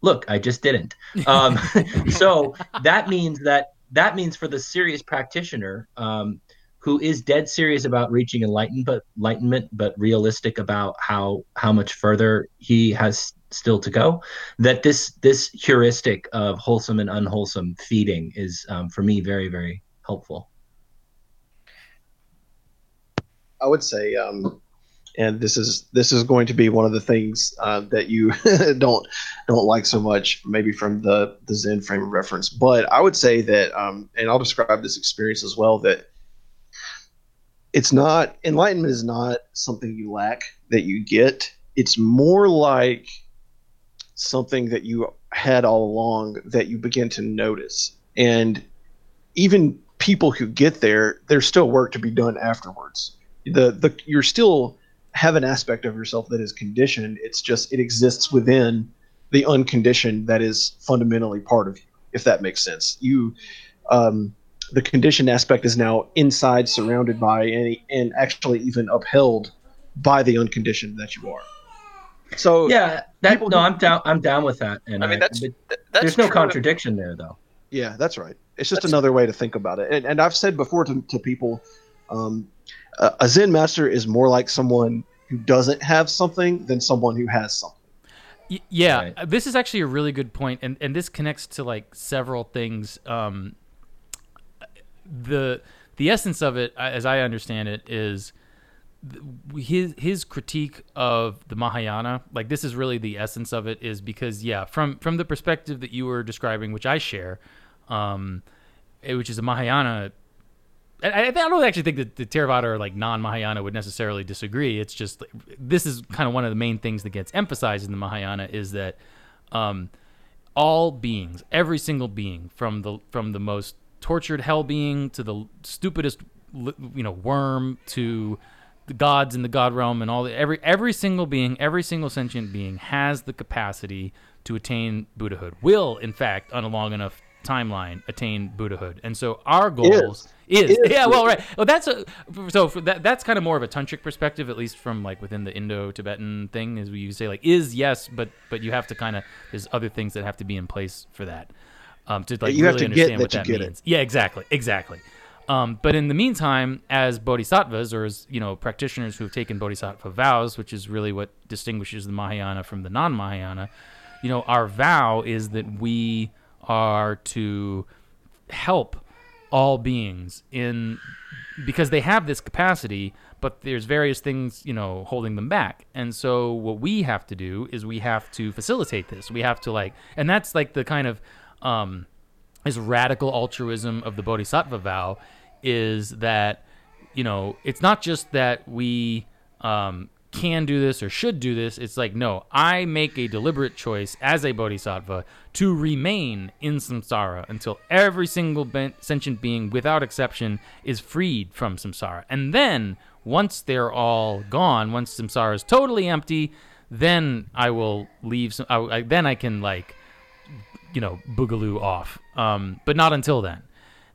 Look, I just didn't. Um, so that means that that means for the serious practitioner um, who is dead serious about reaching enlightenment, but enlightenment, but realistic about how how much further he has still to go. That this this heuristic of wholesome and unwholesome feeding is um, for me very very helpful. I would say, um, and this is this is going to be one of the things uh, that you don't don't like so much, maybe from the the Zen frame of reference. But I would say that, um, and I'll describe this experience as well. That it's not enlightenment is not something you lack that you get. It's more like something that you had all along that you begin to notice. And even people who get there, there's still work to be done afterwards. The the you're still have an aspect of yourself that is conditioned. It's just it exists within the unconditioned that is fundamentally part of you, if that makes sense. You um, the conditioned aspect is now inside, surrounded by, and, and actually even upheld by the unconditioned that you are. So yeah, that no, I'm down. I'm down with that. And I mean, that's, that's there's no contradiction there, though. Yeah, that's right. It's just that's another way to think about it. And, and I've said before to, to people, um, a Zen master is more like someone who doesn't have something than someone who has something. Yeah, right. this is actually a really good point, and and this connects to like several things. Um, the the essence of it, as I understand it, is his his critique of the Mahayana, like this is really the essence of it, is because yeah, from from the perspective that you were describing, which I share, um, which is a Mahayana. I, I don't actually think that the Theravada or like non Mahayana would necessarily disagree. It's just this is kind of one of the main things that gets emphasized in the Mahayana is that um, all beings, every single being, from the from the most tortured hell being to the stupidest you know worm to the gods in the god realm and all the, every every single being, every single sentient being has the capacity to attain Buddhahood. Will, in fact, on a long enough timeline, attain Buddhahood. And so our goals is, is, is yeah, well, right. Well, that's a so that that's kind of more of a tantric perspective, at least from like within the Indo-Tibetan thing, is you say like is yes, but but you have to kind of there's other things that have to be in place for that. Um, to like you really to understand what that, that means. It. Yeah, exactly, exactly. Um, but in the meantime, as bodhisattvas or as you know practitioners who have taken bodhisattva vows, which is really what distinguishes the Mahayana from the non-Mahayana, you know, our vow is that we are to help all beings in because they have this capacity, but there's various things you know holding them back, and so what we have to do is we have to facilitate this. We have to like, and that's like the kind of um, this radical altruism of the bodhisattva vow is that you know it's not just that we um, can do this or should do this. It's like no, I make a deliberate choice as a bodhisattva to remain in samsara until every single sentient being, without exception, is freed from samsara. And then once they're all gone, once samsara is totally empty, then I will leave. Some, I, I, then I can like, you know, boogaloo off. Um, but not until then.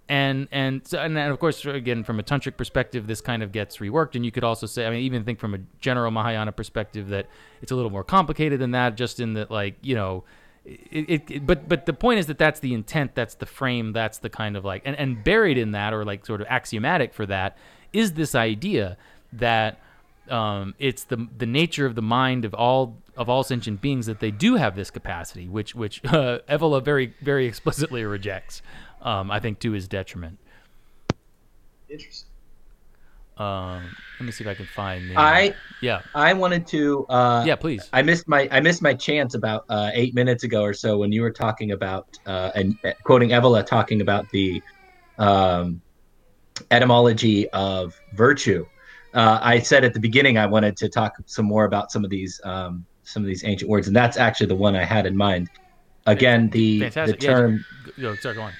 And and so, and of course again from a tantric perspective this kind of gets reworked. And you could also say i mean even think from a general mahayana perspective that it's a little more complicated than that just in that like you know it, it, but but the point is that that's the intent that's the frame that's the kind of like and, and buried in that or like sort of axiomatic for that is this idea that um, it's the the nature of the mind of all of all sentient beings that they do have this capacity which which uh, Evola very very explicitly rejects um, I think to his detriment. Interesting. Um, let me see if I can find. The, I yeah. I wanted to. Uh, yeah, please. I missed my I missed my chance about uh, eight minutes ago or so when you were talking about uh, and uh, quoting Evola talking about the um, etymology of virtue. Uh, I said at the beginning I wanted to talk some more about some of these um, some of these ancient words, and that's actually the one I had in mind. Again, the Fantastic. the term. Yeah, sorry, go on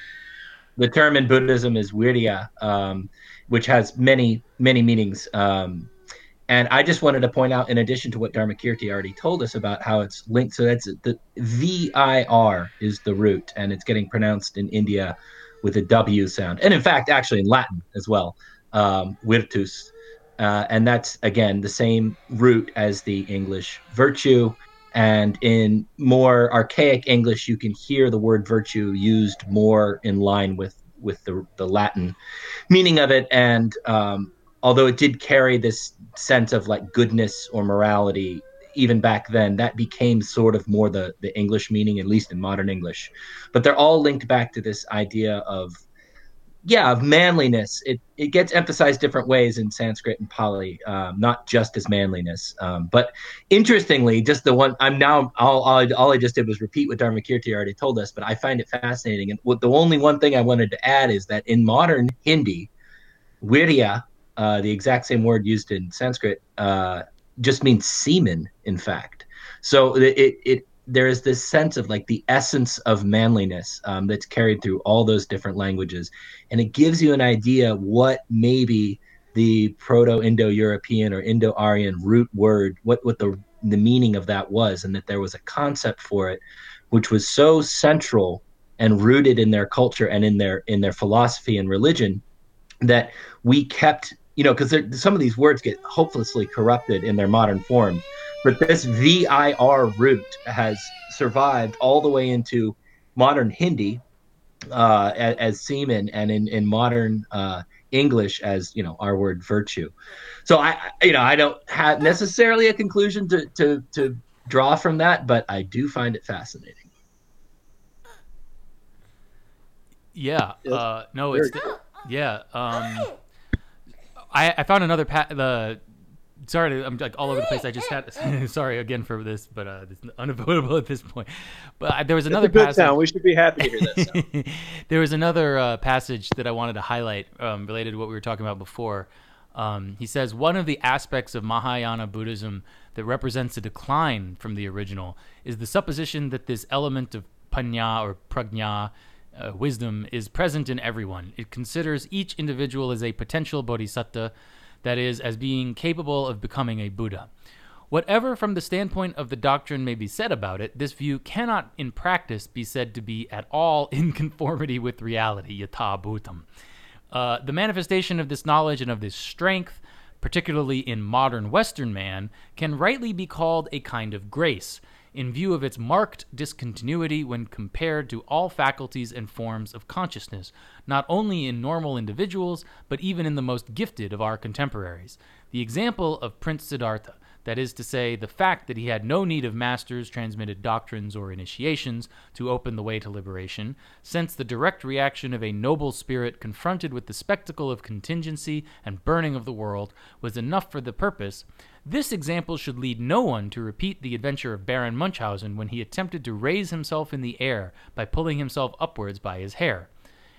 the term in Buddhism is virya, um, which has many many meanings. Um, and I just wanted to point out, in addition to what Dharmakirti already told us about how it's linked, so that's the V I R is the root, and it's getting pronounced in India with a W sound, and in fact, actually in Latin as well, um, virtus, uh, and that's again the same root as the English virtue. And in more archaic English, you can hear the word virtue used more in line with with the, the Latin meaning of it. And um, although it did carry this sense of like goodness or morality, even back then, that became sort of more the, the English meaning, at least in modern English. But they're all linked back to this idea of yeah of manliness. It it gets emphasized different ways in sanskrit and pali um, not just as manliness um, but interestingly just the one i'm now all, all, I, all I just did was repeat what dharmakirti already told us but i find it fascinating. And what the only one thing i wanted to add is that in modern hindi virya uh, the exact same word used in sanskrit uh, just means semen in fact. So it, it there is this sense of like the essence of manliness um, that's carried through all those different languages. And it gives you an idea what maybe the proto-indo-european or indo-aryan root word what what the the meaning of that was and that there was a concept for it which was so central and rooted in their culture and in their in their philosophy and religion that we kept you know because some of these words get hopelessly corrupted in their modern form but this VIR root has survived all the way into modern Hindi uh, as, as, semen and in, in modern uh, English as, you know, our word virtue. So I, you know, I don't have necessarily a conclusion to, to, to draw from that, but I do find it fascinating. Yeah. Uh, no, it's, the, yeah. Um, I, I found another pa- the sorry, to, I'm like all over the place. I just had sorry again for this, but uh, it's unavoidable at this point. But uh, there was another passage. Sound. We should be happy to hear this. there was another uh, passage that I wanted to highlight um, related to what we were talking about before. Um, he says one of the aspects of Mahayana Buddhism that represents a decline from the original is the supposition that this element of panna or prajna, uh, wisdom, is present in everyone. It considers each individual as a potential bodhisattva that is, as being capable of becoming a Buddha. Whatever from the standpoint of the doctrine may be said about it, this view cannot in practice be said to be at all in conformity with reality, yatha bhutam. Uh, the manifestation of this knowledge and of this strength, particularly in modern Western man, can rightly be called a kind of grace, in view of its marked discontinuity when compared to all faculties and forms of consciousness, not only in normal individuals, but even in the most gifted of our contemporaries. The example of Prince Siddhartha, that is to say, the fact that he had no need of masters, transmitted doctrines, or initiations to open the way to liberation, since the direct reaction of a noble spirit confronted with the spectacle of contingency and burning of the world was enough for the purpose, this example should lead no one to repeat the adventure of Baron Munchausen when he attempted to raise himself in the air by pulling himself upwards by his hair.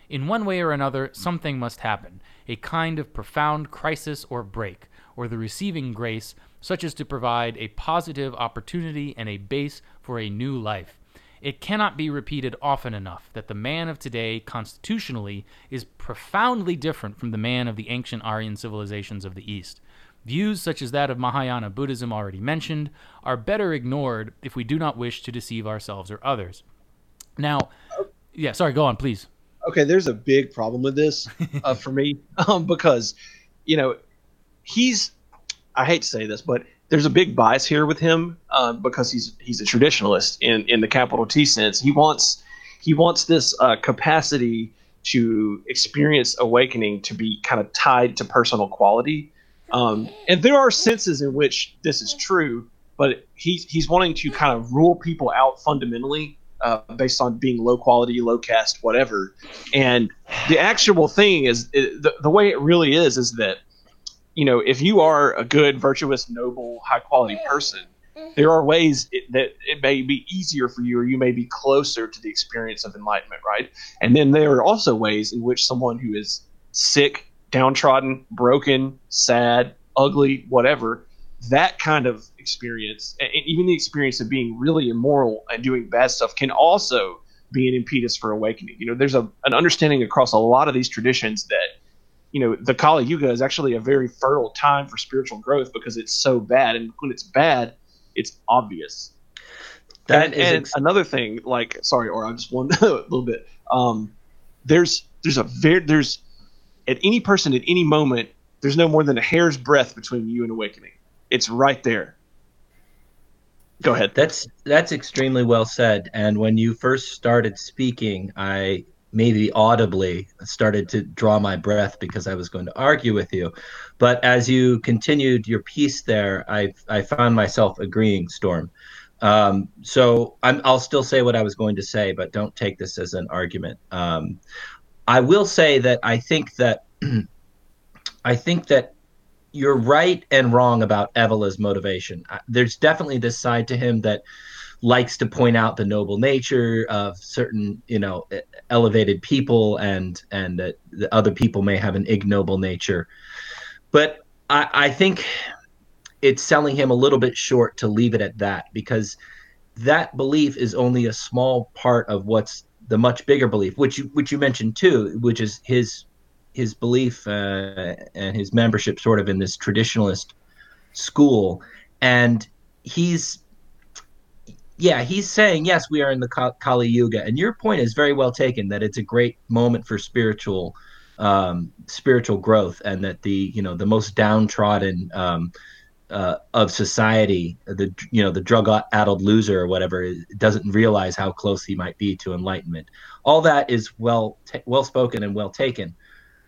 In one way or another, something must happen, a kind of profound crisis or break, or the receiving grace, such as to provide a positive opportunity and a base for a new life. It cannot be repeated often enough that the man of today, constitutionally, is profoundly different from the man of the ancient Aryan civilizations of the East. Views such as that of Mahayana Buddhism already mentioned are better ignored if we do not wish to deceive ourselves or others. Now, yeah, sorry, go on, please. Okay, there's a big problem with this uh, for me um, because, you know, he's, I hate to say this, but there's a big bias here with him um, because he's he's a traditionalist in in the capital T sense. He wants he wants this uh, capacity to experience awakening to be kind of tied to personal quality um, and there are senses in which this is true, but he's he's wanting to kind of rule people out fundamentally uh, based on being low quality, low caste, whatever. And the actual thing is it, the the way it really is is that you know if you are a good, virtuous, noble, high quality person, mm-hmm. there are ways it, that it may be easier for you, or you may be closer to the experience of enlightenment, right? And then there are also ways in which someone who is sick downtrodden, broken, sad, ugly, whatever, that kind of experience, and even the experience of being really immoral and doing bad stuff, can also be an impetus for awakening. You know, there's a an understanding across a lot of these traditions that you know the Kali Yuga is actually a very fertile time for spiritual growth because it's so bad, and when it's bad, it's obvious. That and, and ex- another thing, like sorry, or I just one a little bit. Um, there's there's a very there's at any person at any moment there's no more than a hair's breadth between you and awakening. It's right there. Go ahead. That's that's extremely well said. And when you first started speaking, I maybe audibly started to draw my breath because I was going to argue with you. But as you continued your piece there, I I found myself agreeing, Storm. Um, so i will still say what I was going to say, but don't take this as an argument. Um, I will say that I think that I think that you're right and wrong about Evola's motivation. There's definitely this side to him that likes to point out the noble nature of certain, you know, elevated people, and and that the other people may have an ignoble nature. But I, I think it's selling him a little bit short to leave it at that because that belief is only a small part of what's the much bigger belief, which you, which you mentioned too, which is his his belief uh, and his membership sort of in this traditionalist school and he's yeah he's saying yes we are in the kali yuga. And your point is very well taken that it's a great moment for spiritual um, spiritual growth and that the you know the most downtrodden um, uh, of society the you know the drug addled loser or whatever doesn't realize how close he might be to enlightenment. All that is well well spoken and well taken.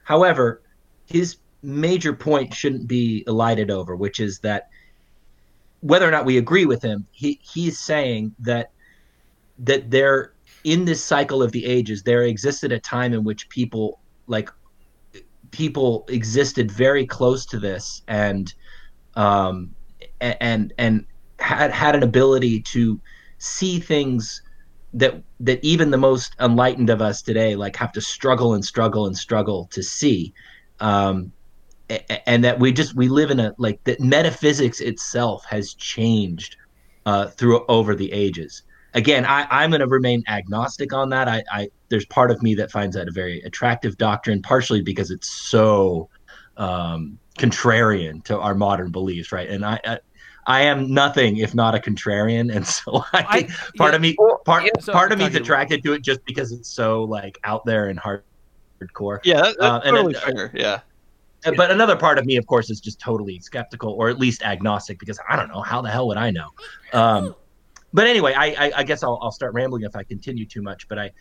However, his major point shouldn't be elided over, which is that whether or not we agree with him, he he's saying that that there in this cycle of the ages there existed a time in which people like people existed very close to this and um and and had had an ability to see things that that even the most enlightened of us today like have to struggle and struggle and struggle to see. Um, and that we just we live in a like that metaphysics itself has changed uh, through over the ages again I, i'm going to remain agnostic on that I, I there's part of me that finds that a very attractive doctrine partially because it's so um, contrarian to our modern beliefs right and I, I I am nothing if not a contrarian, and so I, I part yeah, of me part yeah, so part of me is attracted to it just because it's so like out there and hardcore. Yeah, that's uh, totally and, fair. Yeah. But another part of me, of course, is just totally skeptical or at least agnostic because I don't know how the hell would I know. Um, but anyway, I, I, I guess I'll, I'll start rambling if I continue too much. But I,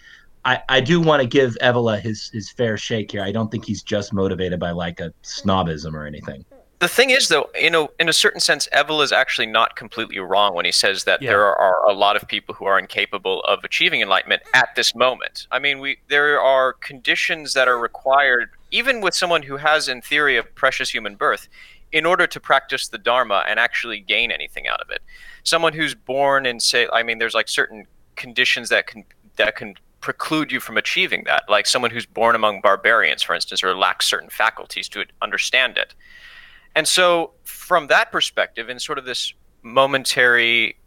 I, I do want to give Evola his his fair shake here. I don't think he's just motivated by like a snobism or anything the thing is, though, you know, in a certain sense, Evola is actually not completely wrong when he says that yeah. there are a lot of people who are incapable of achieving enlightenment at this moment. I mean, we there are conditions that are required, even with someone who has, in theory, a precious human birth, in order to practice the Dharma and actually gain anything out of it. Someone who's born in, say, I mean, there's like certain conditions that can that can preclude you from achieving that, like someone who's born among barbarians, for instance, or lacks certain faculties to understand it. And so, from that perspective, in sort of this momentary,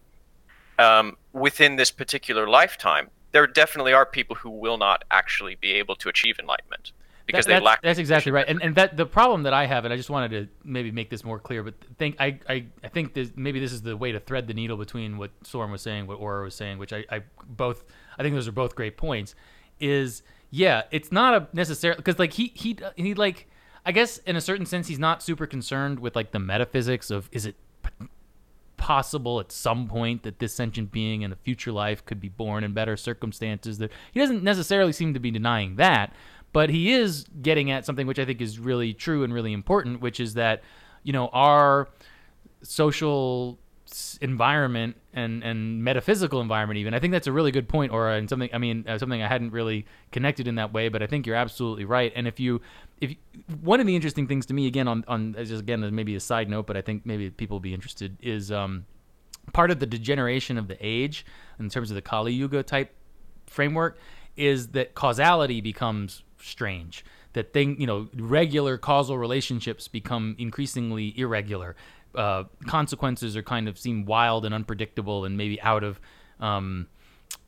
um, within this particular lifetime, there definitely are people who will not actually be able to achieve enlightenment because that, they lack. That's exactly right. And, and that the problem that I have, and I just wanted to maybe make this more clear, but think I I, I think this, maybe this is the way to thread the needle between what Soren was saying, what Aura was saying, which I, I both I think those are both great points. Is yeah, it's not a necessarily because like he he he like I guess in a certain sense, he's not super concerned with like the metaphysics of is it possible at some point that this sentient being in a future life could be born in better circumstances. That he doesn't necessarily seem to be denying that, but he is getting at something which I think is really true and really important, which is that you know our social environment and and metaphysical environment even i think that's a really good point or and something i mean uh, something i hadn't really connected in that way but i think you're absolutely right. And if you if you, one of the interesting things to me again on on just again maybe a side note but i think maybe people will be interested is um part of the degeneration of the age in terms of the kali yuga type framework is that causality becomes strange that thing you know regular causal relationships become increasingly irregular uh, consequences are kind of seem wild and unpredictable and maybe out of um,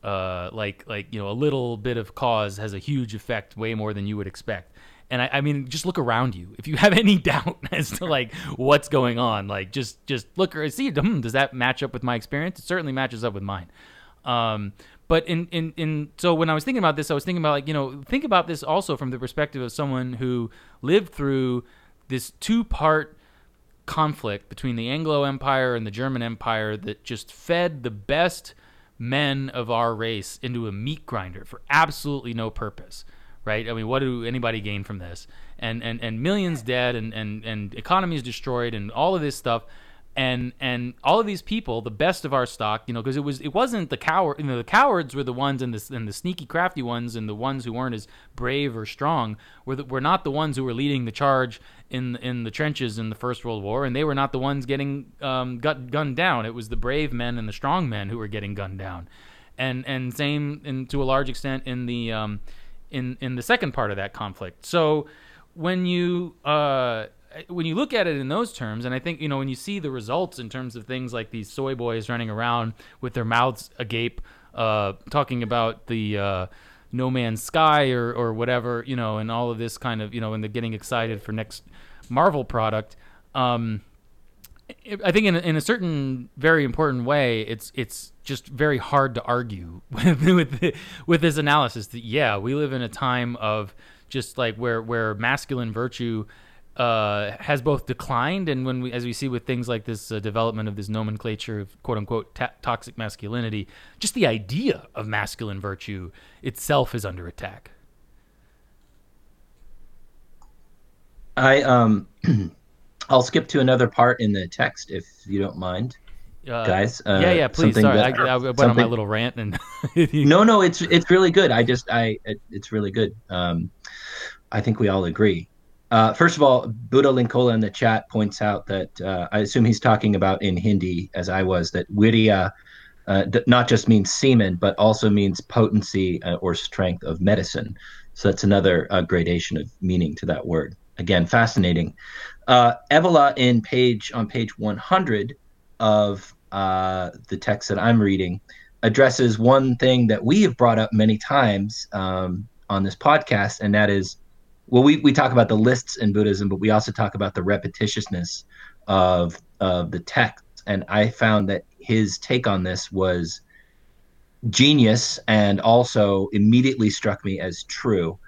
uh, like like you know a little bit of cause has a huge effect, way more than you would expect. And I, I mean, just look around you. If you have any doubt as to like what's going on, like just just look or see. Hmm, does that match up with my experience? It certainly matches up with mine. Um, but in, in, in so when I was thinking about this, I was thinking about like you know think about this also from the perspective of someone who lived through this two part conflict between the Anglo Empire and the German Empire that just fed the best men of our race into a meat grinder for absolutely no purpose right? I mean what do anybody gain from this? And and, and millions dead and, and and economies destroyed and all of this stuff and and all of these people, the best of our stock, you know, because it was it wasn't the coward, you know, the cowards were the ones and the and the sneaky, crafty ones, and the ones who weren't as brave or strong were the, were not the ones who were leading the charge in in the trenches in the First World War, and they were not the ones getting um, got gunned down. It was the brave men and the strong men who were getting gunned down, and and same in, to a large extent in the um, in in the second part of that conflict. So when you uh, when you look at it in those terms, and I think you know when you see the results in terms of things like these soy boys running around with their mouths agape, uh, talking about the uh, No Man's Sky or or whatever, you know, and all of this kind of you know, and they're getting excited for next Marvel product. Um, I think in a, in a certain very important way, it's it's just very hard to argue with with, with this analysis that yeah, we live in a time of just like where where masculine virtue uh, has both declined and when we, as we see with things like this uh, development of this nomenclature of quote unquote ta- toxic masculinity, just the idea of masculine virtue itself is under attack. I um, I'll skip to another part in the text if you don't mind. Uh, guys. Uh, yeah, yeah, please. Sorry, that, I, I, went on my little rant and. no, no, it's it's really good. I just I it, it's really good. Um, I think we all agree. Uh, first of all, Buddha Linkola in the chat points out that uh, I assume he's talking about in Hindi, as I was, that virya uh, not just means semen, but also means potency uh, or strength of medicine. So that's another uh, gradation of meaning to that word. Again, fascinating. Uh, Evola in page on page 100 of the text that I'm reading addresses one thing that we have brought up many times um, on this podcast, and that is well, we, we talk about the lists in Buddhism, but we also talk about the repetitiousness of of the text. And I found that his take on this was genius and also immediately struck me as true.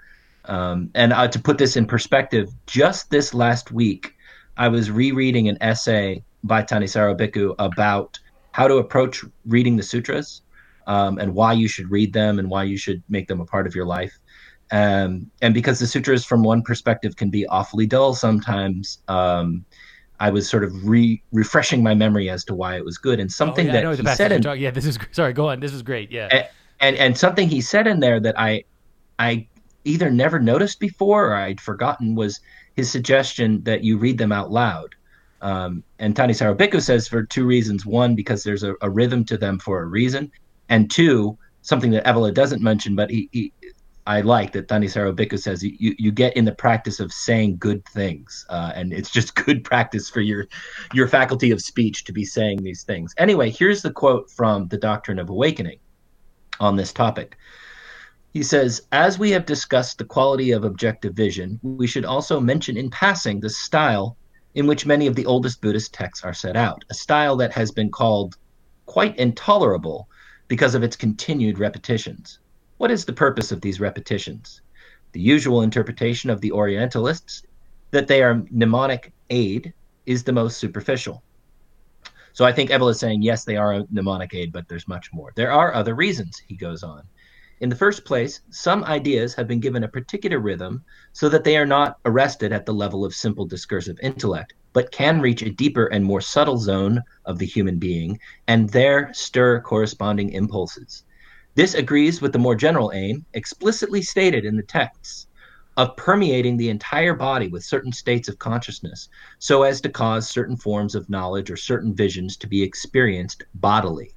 Um, and uh, to put this in perspective, just this last week, I was rereading an essay by Thanissaro Bhikkhu about how to approach reading the sutras um, and why you should read them and why you should make them a part of your life. Um, and because the sutras, from one perspective, can be awfully dull sometimes, um, I was sort of re- refreshing my memory as to why it was good. And something oh, yeah, that he said, in, yeah, this is sorry, go on. This is great, yeah. And, and and something he said in there that I, I either never noticed before or I'd forgotten was his suggestion that you read them out loud. Um, and Thanissaro Bhikkhu says for two reasons: one, because there's a, a, rhythm to them for a reason, and two, something that Evola doesn't mention, but he, he I like that Thanissaro Bhikkhu says you, you get in the practice of saying good things, uh, and it's just good practice for your your faculty of speech to be saying these things. Anyway, here's the quote from the Doctrine of Awakening on this topic. He says, as we have discussed the quality of objective vision, we should also mention in passing the style in which many of the oldest Buddhist texts are set out, a style that has been called quite intolerable because of its continued repetitions. What is the purpose of these repetitions? The usual interpretation of the Orientalists that they are mnemonic aid is the most superficial. So I think Evola is saying, yes, they are a mnemonic aid, but there's much more. There are other reasons, he goes on. In the first place, some ideas have been given a particular rhythm so that they are not arrested at the level of simple discursive intellect, but can reach a deeper and more subtle zone of the human being and there stir corresponding impulses. This agrees with the more general aim, explicitly stated in the texts, of permeating the entire body with certain states of consciousness, so as to cause certain forms of knowledge or certain visions to be experienced bodily.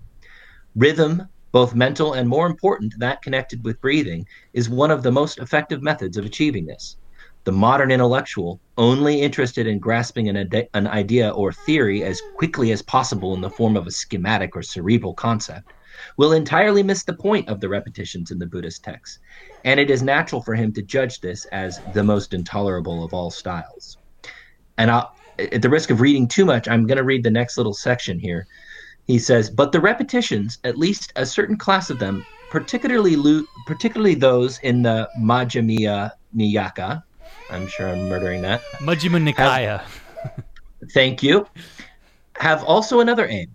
Rhythm, both mental and more important, that connected with breathing, is one of the most effective methods of achieving this. The modern intellectual, only interested in grasping an, an idea or theory as quickly as possible in the form of a schematic or cerebral concept, will entirely miss the point of the repetitions in the Buddhist texts, and it is natural for him to judge this as the most intolerable of all styles. And I'll, at the risk of reading too much, I'm going to read the next little section here. He says, "But the repetitions, at least a certain class of them, particularly lo- particularly those in the Majjhima Nikaya, I'm sure I'm murdering that. Majjhima Nikaya. Thank you. Have also another aim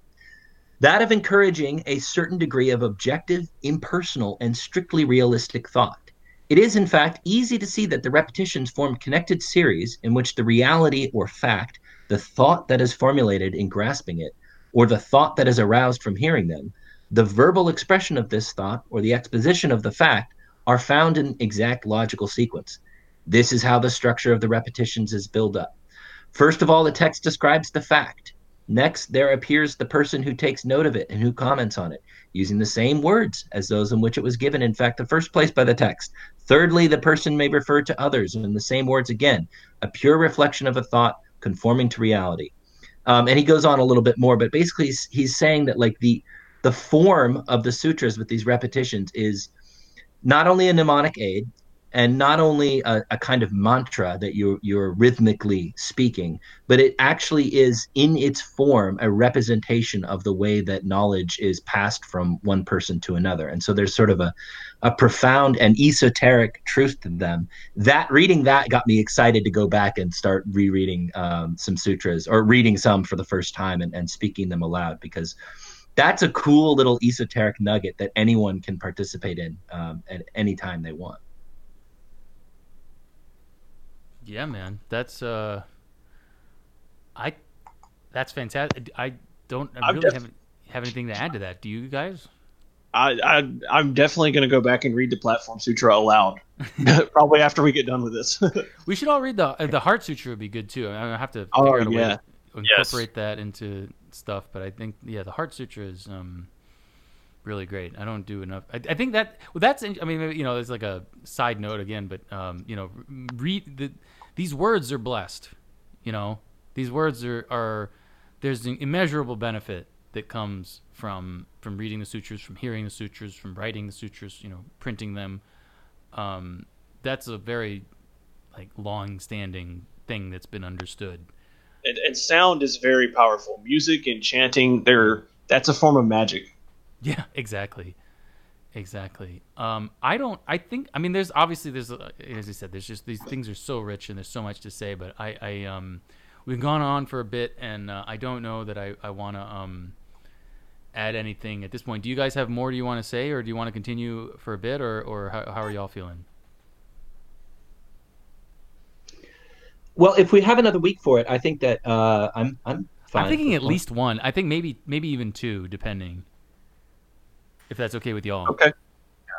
that of encouraging a certain degree of objective, impersonal, and strictly realistic thought. It is, in fact, easy to see that the repetitions form connected series in which the reality or fact, the thought that is formulated in grasping it, or the thought that is aroused from hearing them, the verbal expression of this thought or the exposition of the fact are found in exact logical sequence. This is how the structure of the repetitions is built up. First of all, the text describes the fact. Next, there appears the person who takes note of it and who comments on it, using the same words as those in which it was given, in fact, the first place by the text. Thirdly, the person may refer to others in the same words again, a pure reflection of a thought conforming to reality. Um, and he goes on a little bit more, but basically, he's, he's saying that like the the form of the sutras with these repetitions is not only a mnemonic aid, and not only a, a, kind of mantra that you're you're rhythmically speaking, but it actually is in its form a representation of the way that knowledge is passed from one person to another. And so there's sort of a a profound and esoteric truth to them. That reading that got me excited to go back and start rereading um, some sutras or reading some for the first time and, and speaking them aloud because that's a cool little esoteric nugget that anyone can participate in um, at any time they want. Yeah, man. That's uh I that's fantastic. I don't I really def- haven't have anything to add to that. Do you guys? I, I am definitely going to go back and read the Platform Sutra aloud, probably after we get done with this. we should all read the the Heart Sutra. Would be good too. I, have to oh, figure out a yeah. way to incorporate yes. that into stuff. But I think yeah, the Heart Sutra is um really great. I don't do enough. I, I think that well, that's I mean you know there's like a side note again, but um you know read the these words are blessed. You know, these words are, are there's an immeasurable benefit that comes from from reading the sutras, from hearing the sutras, from writing the sutras, you know, printing them. Um, that's a very like long-standing thing that's been understood. And, and sound is very powerful. Music and chanting, they're that's a form of magic. Yeah, exactly. Exactly. Um, I don't. I think. I mean, there's obviously there's as I said, there's just these things are so rich and there's so much to say. But I, I um, we've gone on for a bit, and uh, I don't know that I, I want to um, add anything at this point. Do you guys have more? Do you want to say, or do you want to continue for a bit, or or how, how are y'all feeling? Well, if we have another week for it, I think that uh, I'm I'm fine. I'm thinking at least one. I think maybe maybe even two, depending if that's okay with y'all. Okay.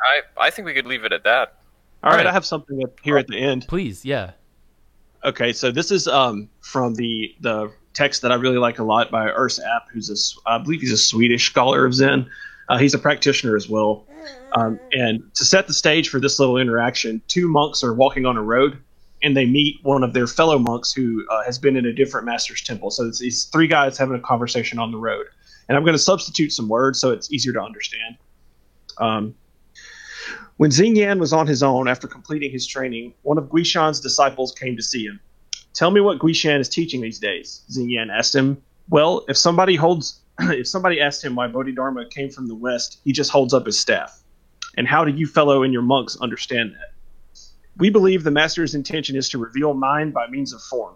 I I think we could leave it at that. All, All right. right. I have something here at the end. Please, yeah. Okay, so this is um, from the the text that I really like a lot by Urs App, who's a I believe he's a Swedish scholar of Zen. Uh, he's a practitioner as well. Um, and to set the stage for this little interaction, two monks are walking on a road, and they meet one of their fellow monks who uh, has been in a different master's temple. So it's these three guys having a conversation on the road and I'm going to substitute some words so it's easier to understand. Um, when Xingyan was on his own after completing his training, one of Guishan's disciples came to see him. Tell me what Guishan is teaching these days, Xingyan asked him. Well, if somebody holds if somebody asked him why Bodhidharma came from the west, he just holds up his staff. And how do you fellow and your monks understand that? We believe the master's intention is to reveal mind by means of form.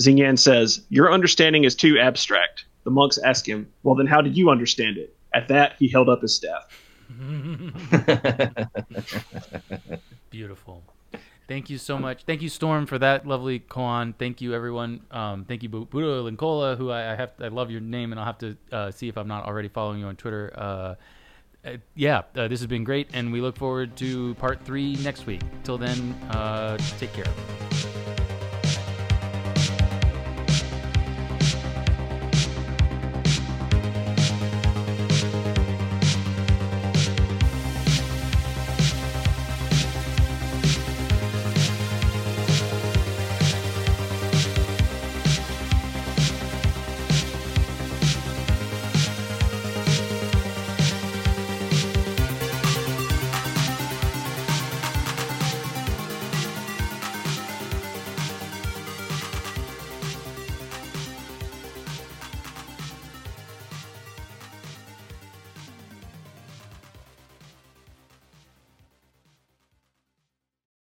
Xingyan says, Your understanding is too abstract. The monks ask him, Well, then how did you understand it? At that, he held up his staff. Beautiful. Thank you so much. Thank you, Storm, for that lovely koan. Thank you, everyone. Um, thank you, Buddha Linkola, who I, I, have. I love your name, and I'll have to uh, see if I'm not already following you on Twitter. Uh, uh, yeah, uh, this has been great, and we look forward to part three next week. Till then, uh, take care.